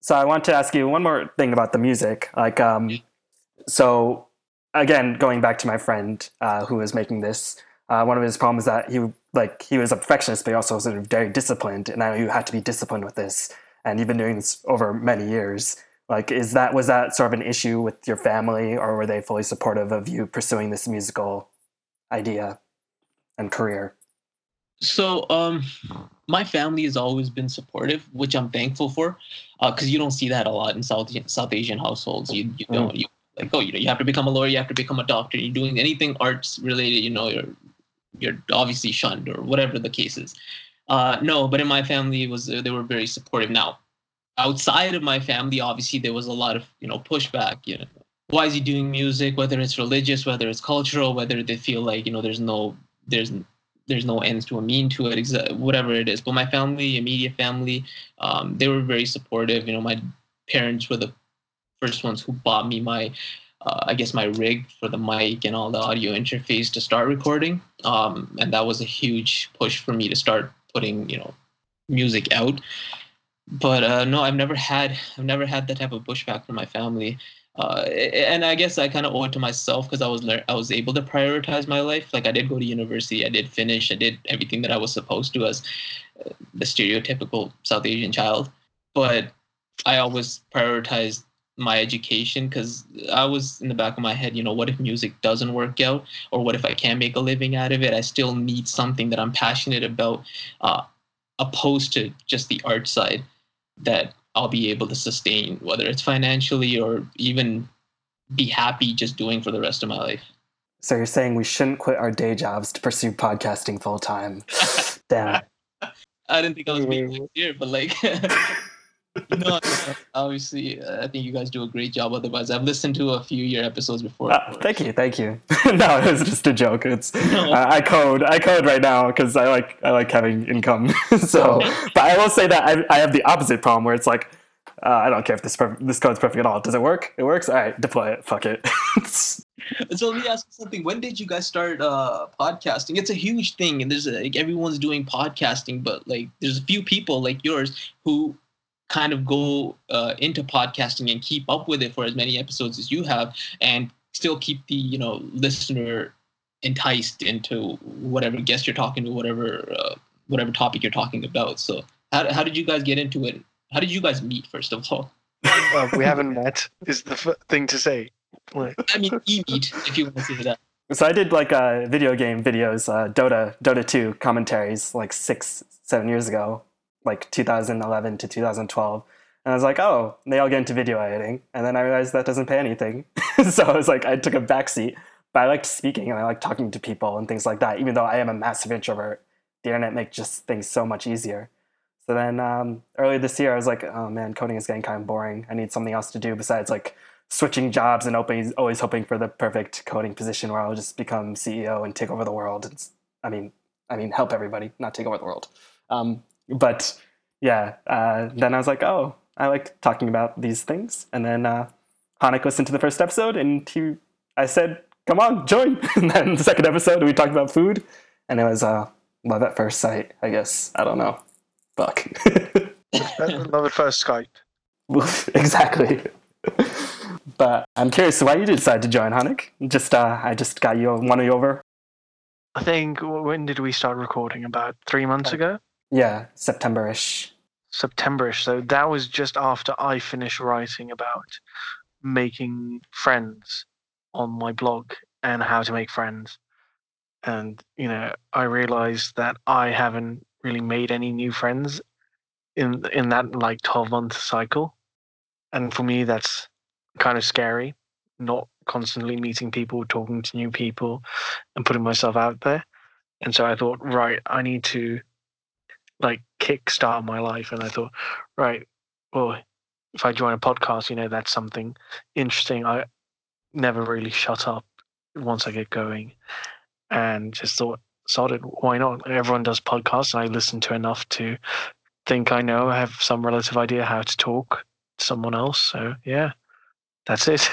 Speaker 1: So I want to ask you one more thing about the music. Like, um, so again, going back to my friend uh, who was making this, uh, one of his problems is that he like he was a perfectionist, but he also was sort of very disciplined. And I know you had to be disciplined with this, and you've been doing this over many years. Like, is that was that sort of an issue with your family, or were they fully supportive of you pursuing this musical idea and career?
Speaker 2: so um my family has always been supportive which i'm thankful for because you don't see that a lot in south south asian households. You, you don't you like oh you know you have to become a lawyer you have to become a doctor you're doing anything arts related you know you're you're obviously shunned or whatever the case is. Uh no but in my family it was they were very supportive. Now outside of my family obviously there was a lot of you know pushback you know. Why is he doing music whether it's religious whether it's cultural whether they feel like you know there's no there's there's no ends to a mean to it exa- whatever it is. But my family immediate family um, they were very supportive. You know my parents were the first ones who bought me my uh, i guess my rig for the mic and all the audio interface to start recording. Um, and that was a huge push for me to start putting you know music out but uh, no i've never had i've never had that type of pushback from my family uh, and I guess I kind of owe it to myself because I was I was able to prioritize my life. Like I did go to university, I did finish, I did everything that I was supposed to as uh, the stereotypical South Asian child. But I always prioritized my education because I was in the back of my head, you know, what if music doesn't work out, or what if I can't make a living out of it? I still need something that I'm passionate about, uh, opposed to just the art side that I'll be able to sustain, whether it's financially or even be happy just doing for the rest of my life.
Speaker 1: So you're saying we shouldn't quit our day jobs to pursue podcasting full time? Damn.
Speaker 2: I didn't think I was being mm. here, but like, no, obviously, uh, I think you guys do a great job. Otherwise, I've listened to a few of your episodes before.
Speaker 1: Uh, thank you, thank you. no, it was just a joke. It's
Speaker 2: No.
Speaker 1: uh, I code, I code right now because I like I like having income. so, but I will say that I, I have the opposite problem where it's like uh, I don't care if this perf- this code's perfect at all. Does it work? It works. All right, deploy it. Fuck it.
Speaker 2: So let me ask you something. When did you guys start uh, podcasting? It's a huge thing, and there's a, like everyone's doing podcasting, but like there's a few people like yours who kind of go uh, into podcasting and keep up with it for as many episodes as you have, and still keep the you know listener enticed into whatever guest you're talking to, whatever uh, whatever topic you're talking about. So how how did you guys get into it? How did you guys meet first of all?
Speaker 3: Well, we haven't met is the f- thing to say. Like,
Speaker 2: I mean, e meet if you want to say that.
Speaker 1: so I did like uh, video game videos, uh, Dota, Dota 2 commentaries like six, seven years ago, like 2011 to 2012. And I was like, oh, they all get into video editing. And then I realized that doesn't pay anything. so I was like, I took a backseat. But I liked speaking and I liked talking to people and things like that. Even though I am a massive introvert, the internet makes just things so much easier. So then um, earlier this year, I was like, oh man, coding is getting kind of boring. I need something else to do besides like switching jobs and opening, always hoping for the perfect coding position where I'll just become CEO and take over the world. And, I mean, I mean, help everybody, not take over the world. Um, but yeah, uh, then I was like, oh, I like talking about these things. And then uh, Hanik listened to the first episode, and he, I said, come on, join. and then the second episode, we talked about food, and it was uh, love at first sight. I guess I don't know. Fuck.
Speaker 3: Love at first Skype.
Speaker 1: exactly. but I'm curious why you decided to join Hanik. Just uh, I just got you won you over.
Speaker 3: I think when did we start recording? About three months ago,
Speaker 1: Yeah, September-ish.
Speaker 3: Septemberish. So that was just after I finished writing about making friends on my blog and how to make friends. And you know, I realized that I haven't really made any new friends in in that like twelve month cycle. And for me, that's kind of scary. Not constantly meeting people, talking to new people, and putting myself out there. And so I thought, right, I need to like kickstart my life. And I thought, right, well, if I join a podcast, you know, that's something interesting. I never really shut up once I get going, and just thought, started, why not? Everyone does podcasts, and I listen to enough to think I know, I have some relative idea how to talk to someone else. So yeah, that's it.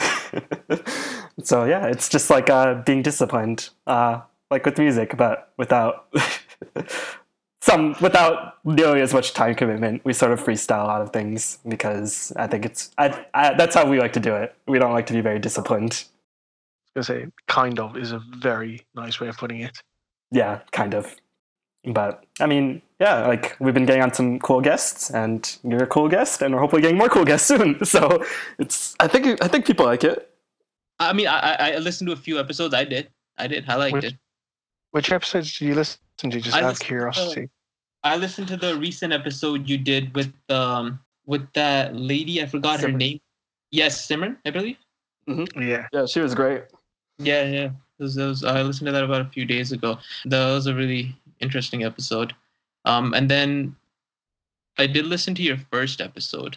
Speaker 1: so yeah, it's just like uh, being disciplined, uh, like with music, but without some without nearly as much time commitment. We sort of freestyle a lot of things because I think it's I, I that's how we like to do it. We don't like to be very disciplined.
Speaker 3: I was gonna say, kind of is a very nice way of putting it.
Speaker 1: Yeah, kind of. But I mean, yeah, like we've been getting on some cool guests, and you're a cool guest, and we're hopefully getting more cool guests soon. So it's I think I think people like it.
Speaker 2: I mean, I, I I listened to a few episodes. I did. I did. I liked
Speaker 3: Which-
Speaker 2: it.
Speaker 3: Which episodes did you listen to? Just
Speaker 2: I
Speaker 3: out of
Speaker 2: listened to-
Speaker 3: curiosity.
Speaker 2: I listened to the recent episode you did with um with that lady. I forgot her name. Yes, Simran, I believe.
Speaker 3: yeah.
Speaker 1: Yeah, she was great.
Speaker 2: Yeah, yeah. Those, those, I listened to that about a few days ago. That was a really interesting episode. Um, and then I did listen to your first episode.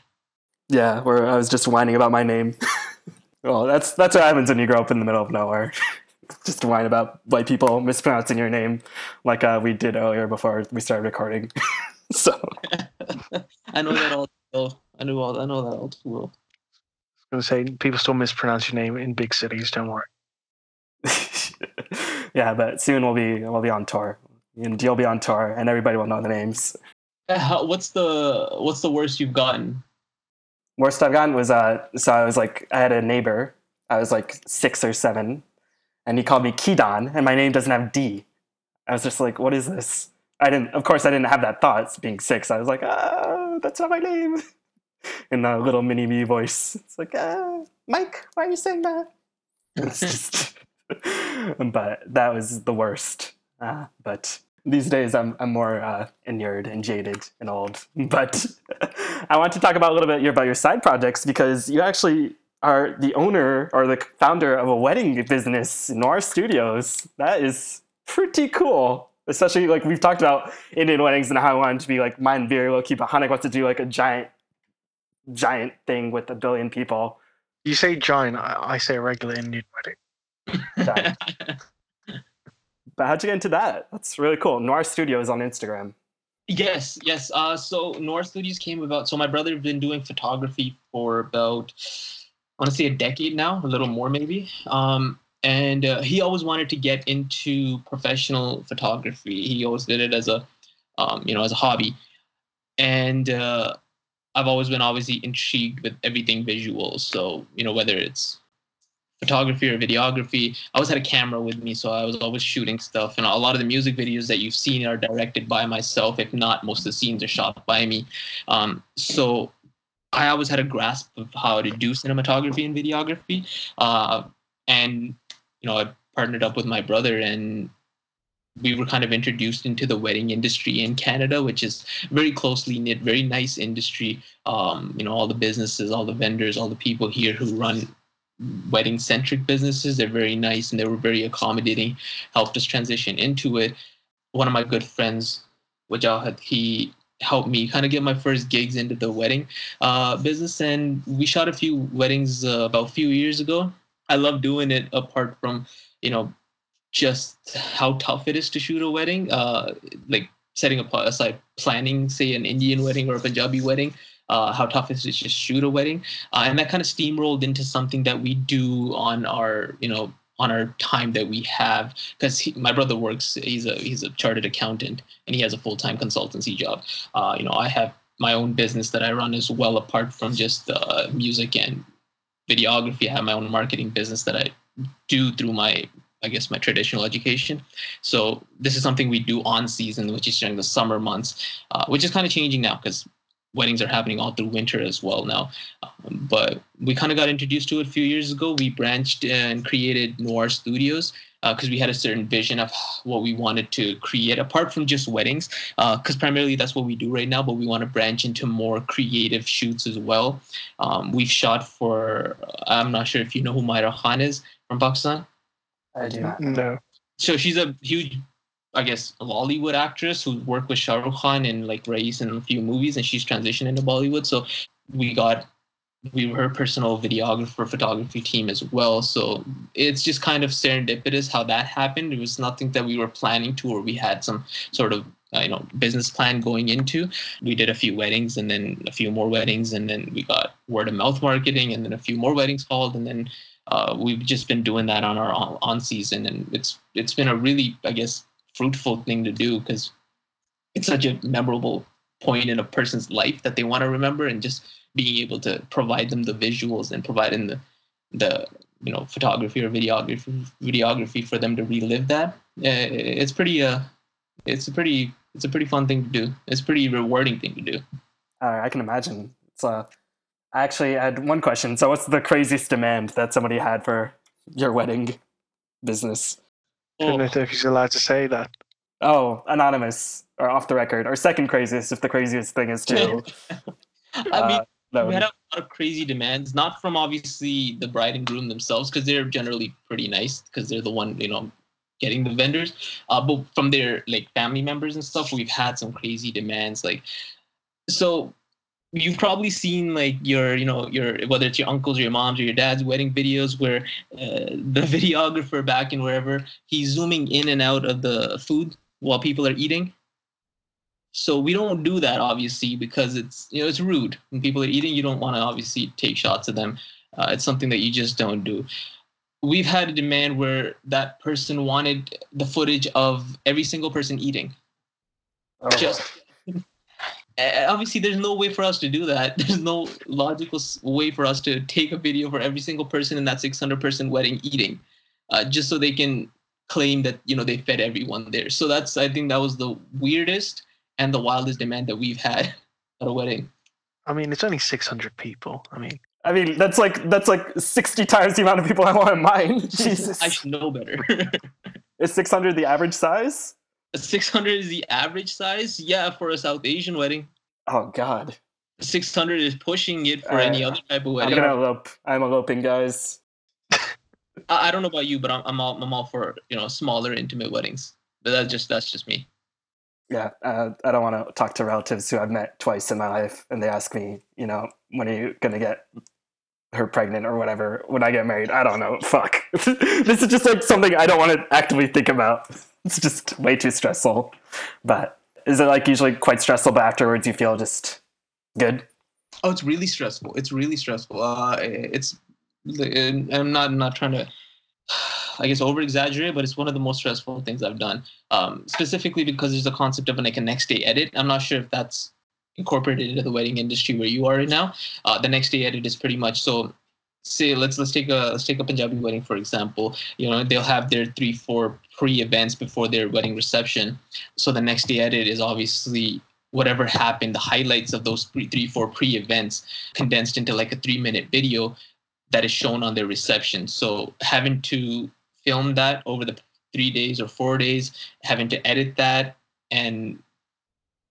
Speaker 1: Yeah, where I was just whining about my name. well, that's that's what happens when you grow up in the middle of nowhere. just whine about white people mispronouncing your name, like uh, we did earlier before we started recording. so
Speaker 2: I know that all. Oh, I know all. I know that all too well.
Speaker 3: I was gonna say people still mispronounce your name in big cities. Don't worry.
Speaker 1: yeah, but soon we'll be we'll be on tour. And you'll be on tour, and everybody will know the names.
Speaker 2: Uh, how- What's the What's the worst you've gotten?
Speaker 1: Worst I've gotten was uh, so I was like I had a neighbor. I was like six or seven, and he called me Kidan, and my name doesn't have D. I was just like, what is this? I didn't. Of course, I didn't have that thought. Being six, I was like, ah, that's not my name. In a little mini me voice, it's like, ah, Mike, why are you saying that? It's just, but that was the worst. Uh, but these days, I'm I'm more uh, inured and jaded and old. But I want to talk about a little bit about your side projects because you actually are the owner or the founder of a wedding business, Noir Studios. That is pretty cool. Especially like we've talked about Indian weddings and how I wanted to be like mine very low key, but Hanik wants to do like a giant, giant thing with a billion people.
Speaker 3: You say giant. I, I say regular Indian wedding.
Speaker 1: Giant. but how'd you get into that? That's really cool. Noir Studios on Instagram.
Speaker 2: Yes, yes. Uh, so Noir Studios came about. So my brother has been doing photography for about, Say a decade now, a little more maybe. Um, and uh, he always wanted to get into professional photography. He always did it as a, um, you know, as a hobby. And uh, I've always been obviously intrigued with everything visual. So you know, whether it's photography or videography. I always had a camera with me, so I was always shooting stuff. And a lot of the music videos that you've seen are directed by myself. If not, most of the scenes are shot by me. Um, so I always had a grasp of how to do cinematography and videography. Uh, and you know, I partnered up with my brother, and we were kind of introduced into the wedding industry in Canada, which is very closely knit, very nice industry. Um, you know, all the businesses, all the vendors, all the people here who run wedding centric businesses. They're very nice and they were very accommodating, helped us transition into it. One of my good friends, Wajal, had he helped me kind of get my first gigs into the wedding uh, business. And we shot a few weddings uh, about a few years ago. I love doing it apart from, you know, just how tough it is to shoot a wedding. Uh, like setting aside planning, say, an Indian wedding or a Punjabi wedding, uh, how tough it is to just shoot a wedding, uh, and that kind of steamrolled into something that we do on our, you know, on our time that we have because my brother works he's a he's a chartered accountant and he has a full-time consultancy job. Uh, you know i have my own business that i run as well apart from just uh, music and videography. I have my own marketing business that i do through my i guess my traditional education. So this is something we do on season which is during the summer months uh, which is kind of changing now because weddings are happening all through winter as well now. Um, but we kind of got introduced to it a few years ago. We branched and created Noir Studios because uh, we had a certain vision of what we wanted to create apart from just weddings because uh, primarily that's what we do right now but we want to branch into more creative shoots as well um, we've shot for i'm not sure if you know who Mahira Khan is from pakistan
Speaker 1: i do not
Speaker 3: know
Speaker 2: so she's a huge I guess, a Bollywood actress who worked with Shah Rukh Khan and like Raees and a few movies, and she's transitioned into Bollywood. So we got we were her personal videographer photography team as well. So it's just kind of serendipitous how that happened. It was nothing that we were planning to or we had some sort of uh, you know business plan going into. We did a few weddings and then a few more weddings and then we got word of mouth marketing and then a few more weddings called. And then uh, we've just been doing that on our on, on season. And it's it's been a really i guess fruitful thing to do because it's such a memorable point in a person's life that they want to remember and just being able to provide them the visuals and providing the the you know photography or videography videography for them to relive that uh, it's pretty uh it's a pretty it's a pretty fun thing to do. It's a pretty rewarding thing to do.
Speaker 1: Uh, i can imagine. It's uh i actually had one question. So what's the craziest demand that somebody had for your wedding business
Speaker 3: I don't know if he's allowed to say that.
Speaker 1: Oh, anonymous or off the record or second craziest if the craziest thing is too.
Speaker 2: I mean, uh, we had a lot of crazy demands, not from obviously the bride and groom themselves because they're generally pretty nice because they're the one you know getting the vendors, uh, but from their like family members and stuff, we've had some crazy demands like. So you've probably seen like your you know your whether it's your uncles or your mom's or your dad's wedding videos where uh, the videographer back in wherever he's zooming in and out of the food while people are eating. So we don't do that obviously because it's you know it's rude. When people are eating you don't want to obviously take shots of them. Uh, it's something that you just don't do. We've had a demand where that person wanted the footage of every single person eating. Oh. just obviously there's no way for us to do that there's no logical way for us to take a video for every single person in that 600 person wedding eating uh, just so they can claim that you know they fed everyone there so that's i think that was the weirdest and the wildest demand that we've had at a wedding
Speaker 3: i mean it's only 600 people i mean
Speaker 1: I mean, that's like that's like sixty times the amount of people I want in mine. Jesus,
Speaker 2: I should know better.
Speaker 1: Is six hundred the average size?
Speaker 2: 600 is the average size. Yeah, for a South Asian wedding.
Speaker 1: Oh God.
Speaker 2: 600 is pushing it for uh, any other type of wedding.
Speaker 1: I'm gonna elope. I'm eloping, guys.
Speaker 2: I, I, don't know about you, but I'm, I'm all I'm all for you know smaller, intimate weddings. But that's just that's just me.
Speaker 1: Yeah, uh, I don't want to talk to relatives who I've met twice in my life, and they ask me, you know, when are you gonna get her pregnant or whatever when I get married. I don't know. Fuck. this is just like something I don't want to actively think about. It's just way too stressful. But is it like usually quite stressful, but afterwards you feel just good?
Speaker 2: Oh, it's really stressful. It's really stressful. Uh, it's I'm not I'm not trying to I guess over exaggerate, but it's one of the most stressful things I've done. Um, specifically because there's a concept of like a next day edit. I'm not sure if that's incorporated into the wedding industry where you are right now. Uh, the next day edit is pretty much so. Say let's let's take a let's take a Punjabi wedding for example. You know they'll have their three four pre events before their wedding reception. So the next day edit is obviously whatever happened, the highlights of those three, three four pre events condensed into like a three minute video that is shown on their reception. So having to film that over the three days or four days, having to edit that and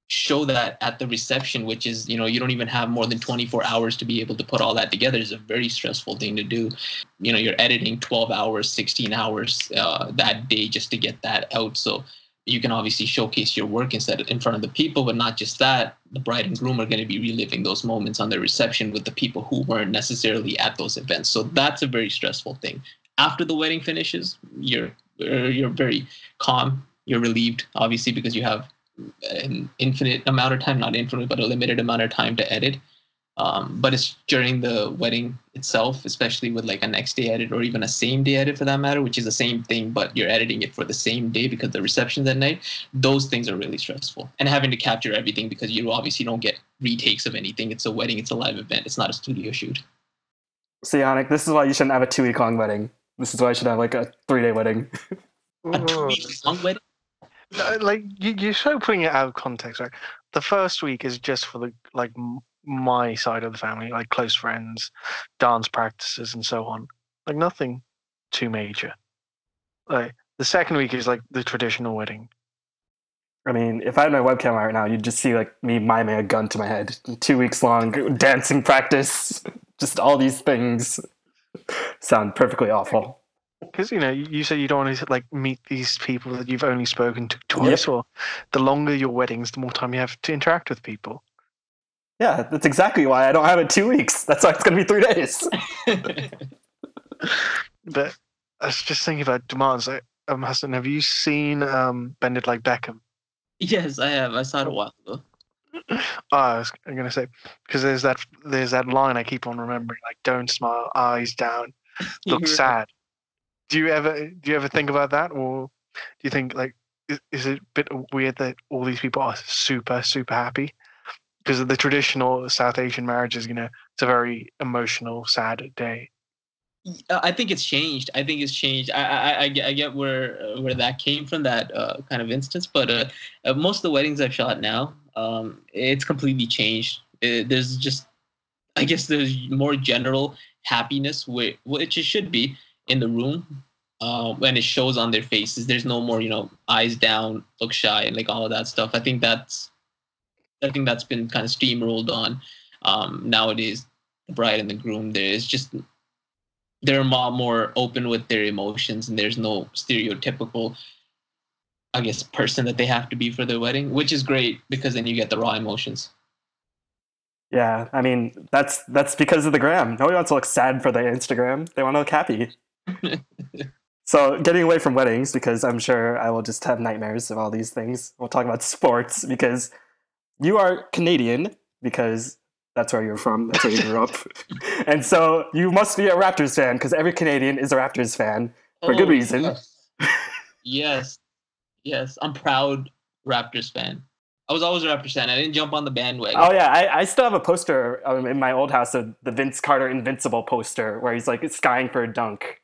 Speaker 2: show that at the reception which is you know you don't even have more than 24 hours to be able to put all that together. Is a very stressful thing to do. You know you're editing 12 hours 16 hours uh, that day just to get that out. So you can obviously showcase your work instead in front of the people but not just that. The bride and groom are going to be reliving those moments on their reception with the people who weren't necessarily at those events. So that's a very stressful thing. After the wedding finishes you're uh, you're very calm you're relieved obviously because you have an infinite amount of time, not infinite, but a limited amount of time to edit. Um, but it's during the wedding itself, especially with like a next day edit or even a same day edit for that matter, which is the same thing, but you're editing it for the same day because the reception's that night. Those things are really stressful. And having to capture everything because you obviously don't get retakes of anything. It's a wedding, it's a live event, it's not a studio shoot.
Speaker 1: See, Hanik, this is why you shouldn't have a two week long wedding. This is why you should have like a three day wedding.
Speaker 2: A two week long wedding?
Speaker 3: Like you, you're so putting it out of context, right? The first week is just for the like my side of the family, like close friends, dance practices, and so on. Like nothing too major. Like the second week is like the traditional wedding.
Speaker 1: I mean, if I had my webcam right now, you'd just see like me miming a gun to my head. Two weeks long dancing practice, just all these things sound perfectly awful.
Speaker 3: Because you know, you, you say you don't want to like meet these people that you've only spoken to twice, or the longer your weddings, the more time you have to interact with people.
Speaker 1: Yeah, that's exactly why I don't have it two weeks. That's why it's gonna be three days.
Speaker 3: But I was just thinking about demands. Like, um, Hassan, have you seen um, Bend It Like Beckham?
Speaker 2: yes, I have. I saw it a while ago.
Speaker 3: Oh, I was gonna say because there's that there's that line I keep on remembering, like "Don't smile, eyes down, look sad." Do you ever do you ever think about that, or do you think like is, is it a bit weird that all these people are super super happy? Because the traditional South Asian marriage is, you know, it's a very emotional, sad day.
Speaker 2: Uh, I think it's changed. I think it's changed. I I, I, get, where uh, where that came from, that uh, kind of instance. But uh, uh, most of the weddings I've shot now, um, it's completely changed. Uh there's just, I guess, there's more general happiness, whi- which it should be in the room. Uh, when it shows on their faces, there's no more, you know, eyes down, look shy, and like all of that stuff. I think that's, I think that's been kind of steamrolled on um, nowadays. The bride and the groom, there is just they're a more open with their emotions and there's no stereotypical i guess person that they have to be for their wedding which is great because then you get the raw emotions
Speaker 1: Yeah, I mean that's that's because of the gram. Nobody wants to look sad for their Instagram. They want to look happy. So getting away from weddings because I'm sure I will just have nightmares of all these things. We'll talk about sports because you are Canadian because that's where you're from. That's where you grew up, and so you must be a Raptors fan because every Canadian is a Raptors fan. For good reason.
Speaker 2: yes. yes yes i'm proud raptors fan i was always a raptors fan i didn't jump on the bandwagon
Speaker 1: Oh yeah, I, I still have a poster um, in my old house of the Vince Carter Invincible poster where he's like skying for a dunk.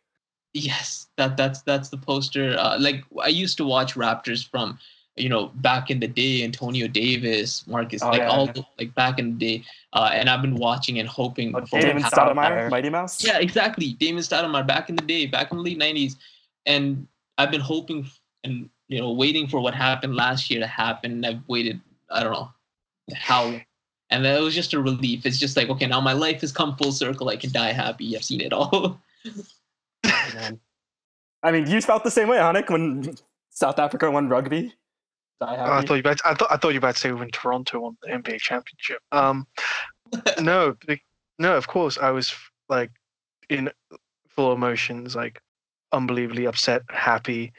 Speaker 2: Yes, that that's that's the poster. Uh, like I used to watch Raptors from, you know, back in the day, Antonio Davis, Marcus,
Speaker 1: Oh,
Speaker 2: like
Speaker 1: yeah.
Speaker 2: all the, like back in the day. Uh, and I've been watching and hoping.
Speaker 1: Oh, Damon. Stoudemire, Mighty Mouse.
Speaker 2: Yeah, exactly. Damon Stoudemire back in the day, back in the late '90s, and I've been hoping and you know waiting for what happened last year to happen. And I've waited, I don't know how, and that was just a relief. It's just like okay, now my life has come full circle. I can die happy. I've seen it all.
Speaker 1: Man. I mean, you felt the same way, Hanik, when South Africa won rugby.
Speaker 3: Oh, I thought you about I thought I thought you were about to say when Toronto won the NBA championship. Um, no, no, of course I was like in full emotions, like unbelievably upset, happy,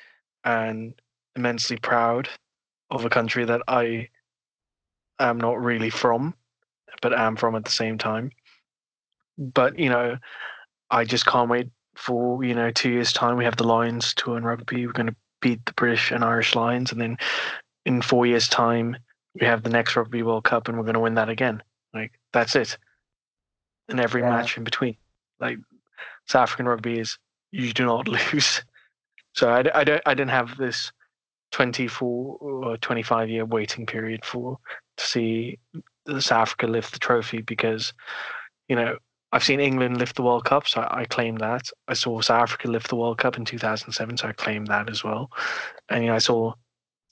Speaker 3: and immensely proud of a country that I am not really from, but am from at the same time. But you know, I just can't wait for you know two years time. We have the Lions tour in rugby. We're going to beat the British and Irish Lions, and then in four years' time, we have the next Rugby World Cup, and we're going to win that again. Like that's it. And every
Speaker 1: Yeah.
Speaker 3: match in between, like South African rugby is you do not lose. So I don't I didn't have this 24 or 25 year waiting period for to see the South Africa lift the trophy because you know I've seen England lift the World Cup, so I, I claim that. I saw South Africa lift the World Cup in 2007, so I claim that as well. And you know, I saw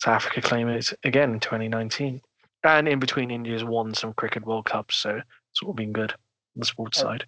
Speaker 3: South Africa claim it again in 2019. And in between, India's won some cricket World Cups, so it's all been good on the sports
Speaker 1: Oh.
Speaker 3: side.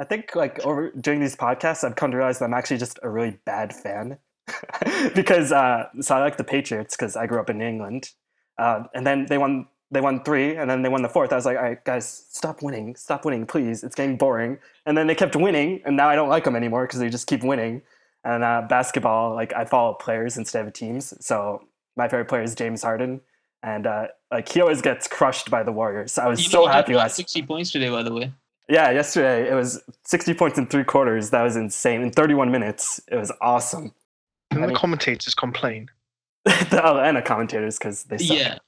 Speaker 1: I think like over doing these podcasts, I've come to realize that I'm actually just a really bad fan because uh, so I like the Patriots because I grew up in England, uh, and then they won they won three, and then they won the fourth. I was like, all right, guys, stop winning, stop winning, please. It's getting boring. And then they kept winning, and now I don't like them anymore because they just keep winning. And uh, basketball, like I follow players instead of teams. So my favorite player is James Harden, and uh, like he always gets crushed by the Warriors. I was
Speaker 2: You
Speaker 1: so happy last.
Speaker 2: 60 points today, by the way.
Speaker 1: Yeah, yesterday it was 60 points in three quarters. That was insane. In 31 minutes, it was awesome.
Speaker 3: And
Speaker 1: I
Speaker 3: the commentators complain.
Speaker 1: the oh, and the commentators because they suck.
Speaker 2: Yeah.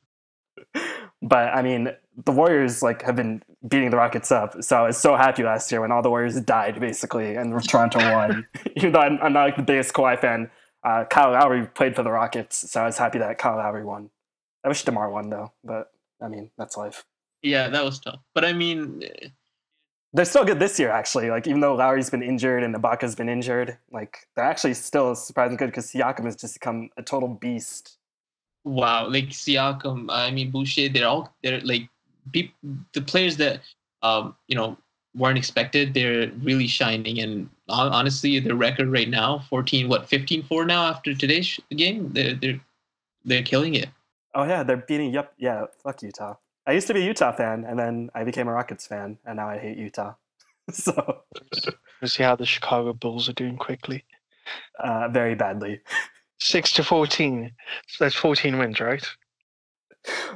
Speaker 1: But I mean, the Warriors like have been beating the Rockets up. So I was so happy last year when all the Warriors died basically, and Toronto won. Even though I'm, I'm not like the biggest Kawhi fan, uh, Kyle Lowry played for the Rockets, so I was happy that Kyle Lowry won. I wish Demar won though, but I mean that's life.
Speaker 2: Yeah, that was tough. But I mean, eh,
Speaker 1: They're still good this year, actually. Like even though Lowry's been injured and Ibaka's been injured, like they're actually still surprisingly good because Siakam has just become a total beast.
Speaker 2: Wow, like Siakam, I mean Boucher, they're all they're like peop- the players that um you know weren't expected. They're really shining, and honestly, their record right now, 14, what 15-4 now after today's game. They're they're they're killing it.
Speaker 1: Oh yeah, they're beating. Yep, yeah. Fuck Utah. I used to be a Utah fan, and then I became a Rockets fan, and now I hate Utah. so
Speaker 3: We'll see how the Chicago Bulls are doing quickly.
Speaker 1: uh, very badly.
Speaker 3: Six to fourteen. So that's fourteen wins, right?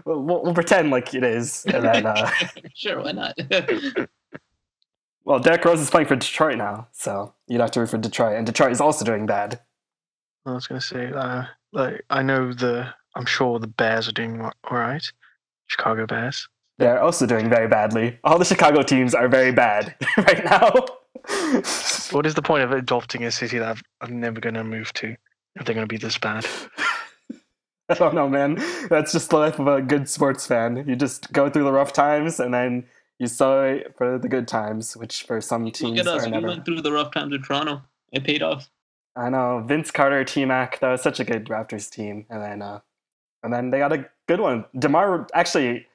Speaker 1: We'll, we'll, we'll pretend like it is, and then uh,
Speaker 2: sure, why not?
Speaker 1: well, Derrick Rose is playing for Detroit now, so you'd have to root for Detroit, and Detroit is also doing bad.
Speaker 3: I was gonna say, uh, like I know the. I'm sure the Bears are doing all right. Chicago Bears.
Speaker 1: They're also doing very badly. All the Chicago teams are very bad right now.
Speaker 3: What is the point of adopting a city that I've, I'm never gonna move to if they're gonna be this bad?
Speaker 1: I don't know, man. That's just the life of a good sports fan. You just go through the rough times and then you celebrate for the good times, which for some
Speaker 2: Look
Speaker 1: teams
Speaker 2: at us.
Speaker 1: are
Speaker 2: We
Speaker 1: never.
Speaker 2: went through the rough times in Toronto. It paid off.
Speaker 1: I know Vince Carter, T Mac. That was such a good Raptors team, and then uh, and then they got a good one. Demar actually.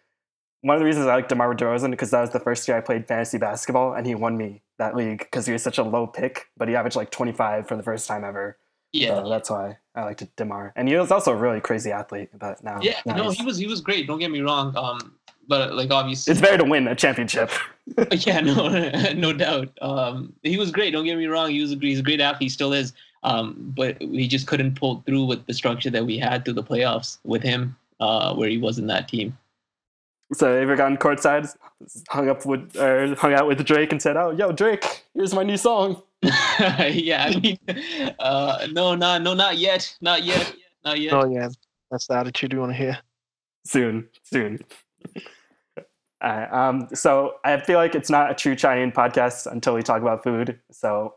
Speaker 1: One of the reasons I like DeMar DeRozan because that was the first year I played fantasy basketball, and he won me that league because he was such a low pick, but he averaged like 25 for the first time ever.
Speaker 2: Yeah.
Speaker 1: So that's why I liked Demar, and he was also a really crazy athlete. But now,
Speaker 2: Yeah,
Speaker 1: now
Speaker 2: no, he was he was great. Don't get me wrong. Um, but like obviously,
Speaker 1: It's better to win a championship.
Speaker 2: yeah, no, no doubt. Um, he was great. Don't get me wrong. He was a, he's a great athlete. He still is. Um, but we just couldn't pull through with the structure that we had through the playoffs with him, uh, where he was in that team.
Speaker 1: So ever gotten courtside, hung up with or hung out with Drake and said, "Oh, yo, Drake, here's my new song."
Speaker 2: yeah, I mean, uh, no, not no, not yet, not yet, not yet.
Speaker 3: Oh yeah, that's the attitude we want to hear.
Speaker 1: soon, soon. Alright, um, so I feel like it's not a true Chinese podcast until we talk about food. So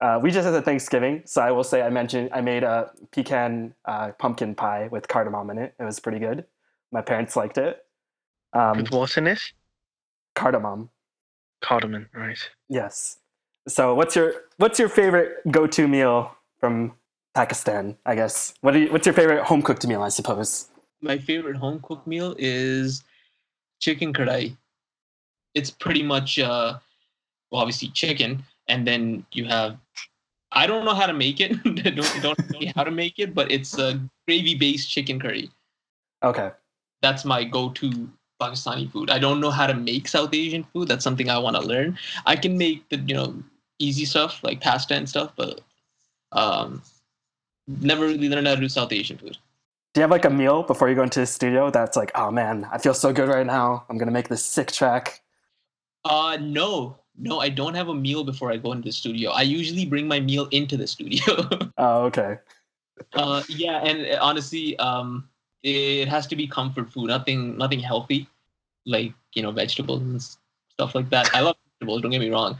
Speaker 1: uh, we just had a Thanksgiving, so I will say I mentioned I made a pecan uh, pumpkin pie with cardamom in it. It was pretty good. My parents liked it. Um,
Speaker 3: With what in it?
Speaker 1: cardamom,
Speaker 3: Cardamom, right?
Speaker 1: yes. So what's your what's your favorite go-to meal from Pakistan? I guess. What do you, what's your favorite home cooked meal? I suppose.
Speaker 2: my favorite home cooked meal is chicken kadai. It's pretty much uh well obviously chicken and then you have I don't know how to make it. don't don't me how to make it, but it's a gravy based chicken curry.
Speaker 1: Okay.
Speaker 2: That's my go-to Pakistani food. I don't know how to make South Asian food. That's something I want to learn. I can make the you know easy stuff like pasta and stuff, but um never really learned how to do South Asian food.
Speaker 1: Do you have like a meal before you go into the studio that's like, oh man, I feel so good right now. I'm gonna make this sick track.
Speaker 2: Uh no. No, I don't have a meal before I go into the studio. I usually bring my meal into the studio.
Speaker 1: Oh, okay.
Speaker 2: uh yeah, and uh, honestly, um it has to be comfort food, nothing nothing healthy like, you know, vegetables and stuff like that. I love vegetables, don't get me wrong.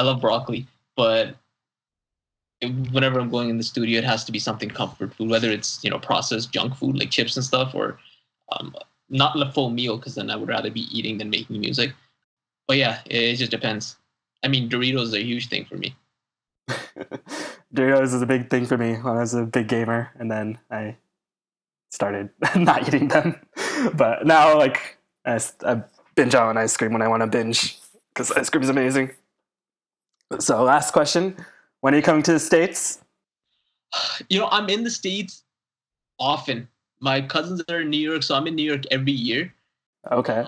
Speaker 2: I love broccoli, but whenever I'm going in the studio, it has to be something comfort food, whether it's, you know, processed junk food like chips and stuff or um not a full meal because then I would rather be eating than making music. But yeah, it, it just depends. I mean, Doritos are a huge thing for me.
Speaker 1: Doritos is a big thing for me when I was a big gamer, and then I started not eating them. But now, like, I binge on ice cream when I want to binge because ice cream is amazing. So, last question: When are you coming to the states?
Speaker 2: You know, I'm in the States often. My cousins are in New York, so I'm in New York every year.
Speaker 1: Okay.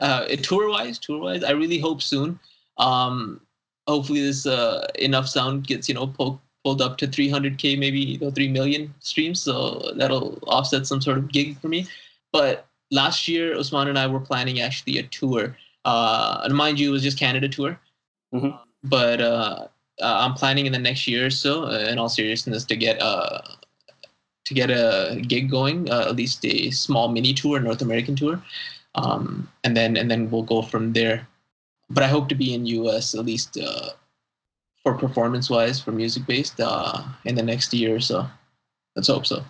Speaker 2: Uh, tour wise, tour wise, I really hope soon. Um, hopefully, this uh, enough sound gets you know po- pulled up to 300k, maybe you know, 3 million streams. So that'll offset some sort of gig for me. But last year, osman and I were planning actually a tour. Uh, and mind you, it was just Canada tour.
Speaker 1: Mhm.
Speaker 2: But uh, uh, I'm planning in the next year or so, uh, in all seriousness, to get uh, to get a gig going, uh, at least a small mini tour, North American tour, um, and then and then we'll go from there. But I hope to be in US at least uh, for performance wise, for music based, uh, in the next year or so. Let's hope so.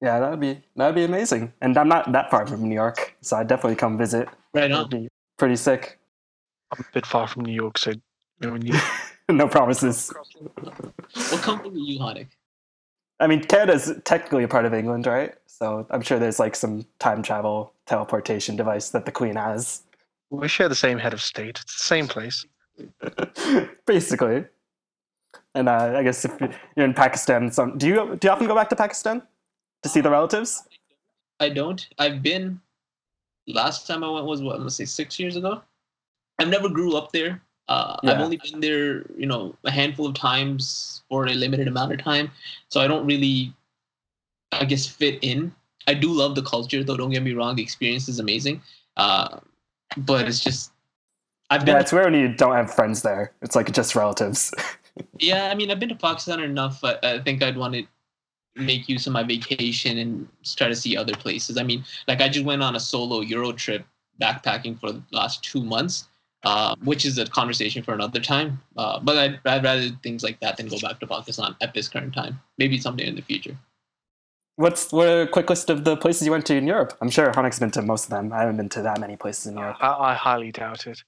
Speaker 1: Yeah, that'd be that'd be amazing. And I'm not that far from New York, so I'd definitely come visit.
Speaker 2: Right
Speaker 3: That'd
Speaker 2: on.
Speaker 3: be-
Speaker 1: Pretty sick.
Speaker 3: I'm a bit far from New York, so you know, when you
Speaker 1: no promises.
Speaker 2: What company are you, Hanik?
Speaker 1: I mean, Canada's technically a part of England, right? So I'm sure there's like some time travel teleportation device that the Queen has.
Speaker 3: we share the same head of state. It's the same place.
Speaker 1: Basically. And uh, I guess if you're in Pakistan, some do you do you often go back to Pakistan to see the relatives?
Speaker 2: I don't. I've been. Last time I went was what I'm gonna say six years ago. I've never grew up there. Uh, I've only been there, you know, a handful of times for a limited amount of time, so I don't really, I guess, fit in. I do love the culture, though. Don't get me wrong; the experience is amazing. Uh, but it's just, I've been.
Speaker 1: Yeah, it's weird when you don't have friends there. It's like just relatives.
Speaker 2: Yeah, I mean, I've been to Pakistan enough. I, I think I'd want to make use of my vacation and try to see other places. I mean, like I just went on a solo Euro trip backpacking for the last two months, uh, which is a conversation for another time. Uh, but I'd, I'd rather things like that than go back to Pakistan at this current time. Maybe someday in the future.
Speaker 1: What's what a quick list of the places you went to in Europe? I'm sure Hanik's been to most of them. I haven't been to that many places in Europe.
Speaker 3: I, I highly doubt it.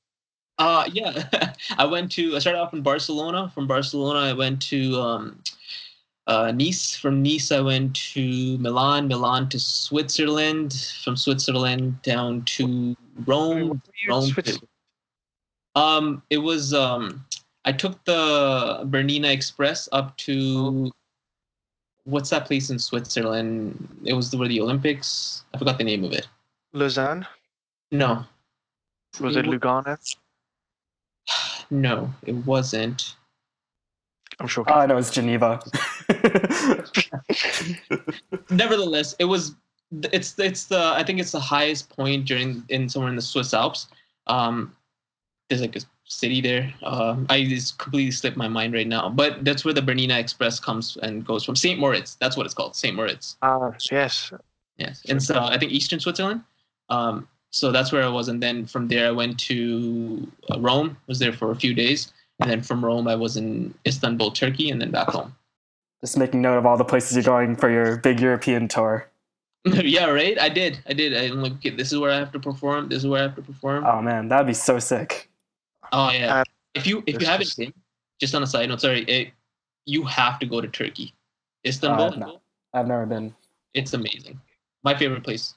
Speaker 2: Uh, yeah, I went to. I started off in Barcelona. From Barcelona, I went to um, uh, Nice. From Nice, I went to Milan. Milan to Switzerland. From Switzerland down to Rome.
Speaker 3: What were
Speaker 2: Rome to-
Speaker 3: Switzerland?
Speaker 2: Um, it was. Um, I took the Bernina Express up to. What's that place in Switzerland? It was where the Olympics. I forgot the name of it.
Speaker 3: Lausanne?
Speaker 2: No,
Speaker 3: Was it
Speaker 2: It
Speaker 3: Lugano?
Speaker 2: no, it wasn't.
Speaker 3: I'm sure.
Speaker 1: Oh, I know it's Geneva.
Speaker 2: nevertheless, it was it's it's the I think it's the highest point during in somewhere in the Swiss Alps. Um, there's like a city there. Um, I just completely slipped my mind right now, but that's where the Bernina Express comes and goes from Saint Moritz. That's what it's called, Saint Moritz.
Speaker 3: Ah, yes.
Speaker 2: Yes, and so I think eastern Switzerland. Um, so that's where I was, and then from there I went to uh, Rome. Was there for a few days, and then from Rome I was in Istanbul, Turkey, and then back home.
Speaker 1: Just making note of all the places you're going for your big European tour.
Speaker 2: yeah, right. I did. I did. I'm like, okay, this is where I have to perform. This is where I have to perform.
Speaker 1: Oh man, that'd be so sick.
Speaker 2: Oh yeah.
Speaker 3: Uh,
Speaker 2: if you if you haven't
Speaker 3: is-
Speaker 2: been, just on a side note, sorry, it, you have to go to Turkey, Istanbul.
Speaker 1: Uh, no. I've never been.
Speaker 2: It's amazing. My favorite place.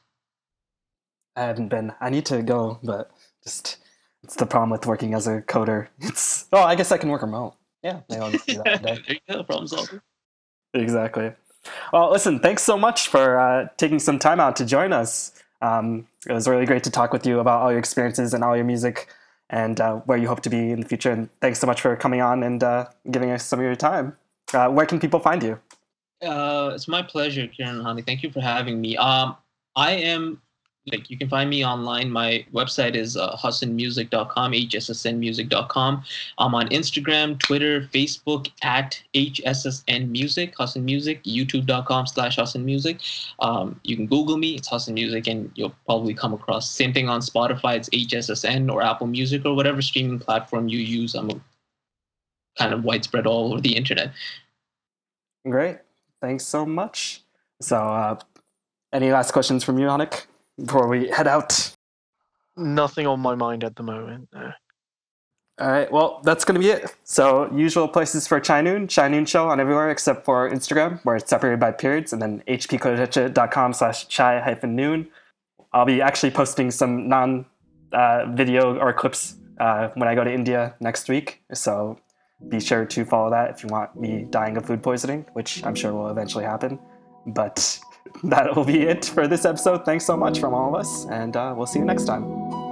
Speaker 1: I haven't been. I need to go, but just it's the problem with working as a coder. It's oh, I guess I can work remote. Yeah, maybe I'll just do that
Speaker 2: there
Speaker 1: today.
Speaker 2: you go. Problem solved.
Speaker 1: exactly. Well, listen, thanks so much for uh, taking some time out to join us. Um, it was really great to talk with you about all your experiences and all your music and uh, where you hope to be in the future. And thanks so much for coming on and uh, giving us some of your time. Uh, where can people find you?
Speaker 2: Uh, it's my pleasure, Kieran and Hani. Thank you for having me. Um, I am like you can find me online. My website is uh, hussanmusic.com, hssnmusic.com. I'm on Instagram, Twitter, Facebook at hssnmusic, Hussan Music, youtube.com slash Hussan Music. Um, you can Google me, it's Hussan Music, and you'll probably come across. Same thing on Spotify, it's HSSN or Apple Music or whatever streaming platform you use. I'm kind of widespread all over the internet.
Speaker 1: Great. Thanks so much. So, uh, any last questions from you, Hanik, before we head out?
Speaker 3: Nothing on my mind at the moment. no.
Speaker 1: All right. Well, that's going to be it. So, usual places for Chai Noon, Chai Noon Show on everywhere except for Instagram, where it's separated by periods, and then hpkodacha.com slash chai hyphen noon. I'll be actually posting some non uh, video or clips uh, when I go to India next week. So, be sure to follow that if you want me dying of food poisoning, which I'm sure will eventually happen. But that will be it for this episode. Thanks so much from all of us, and uh, we'll see you next time.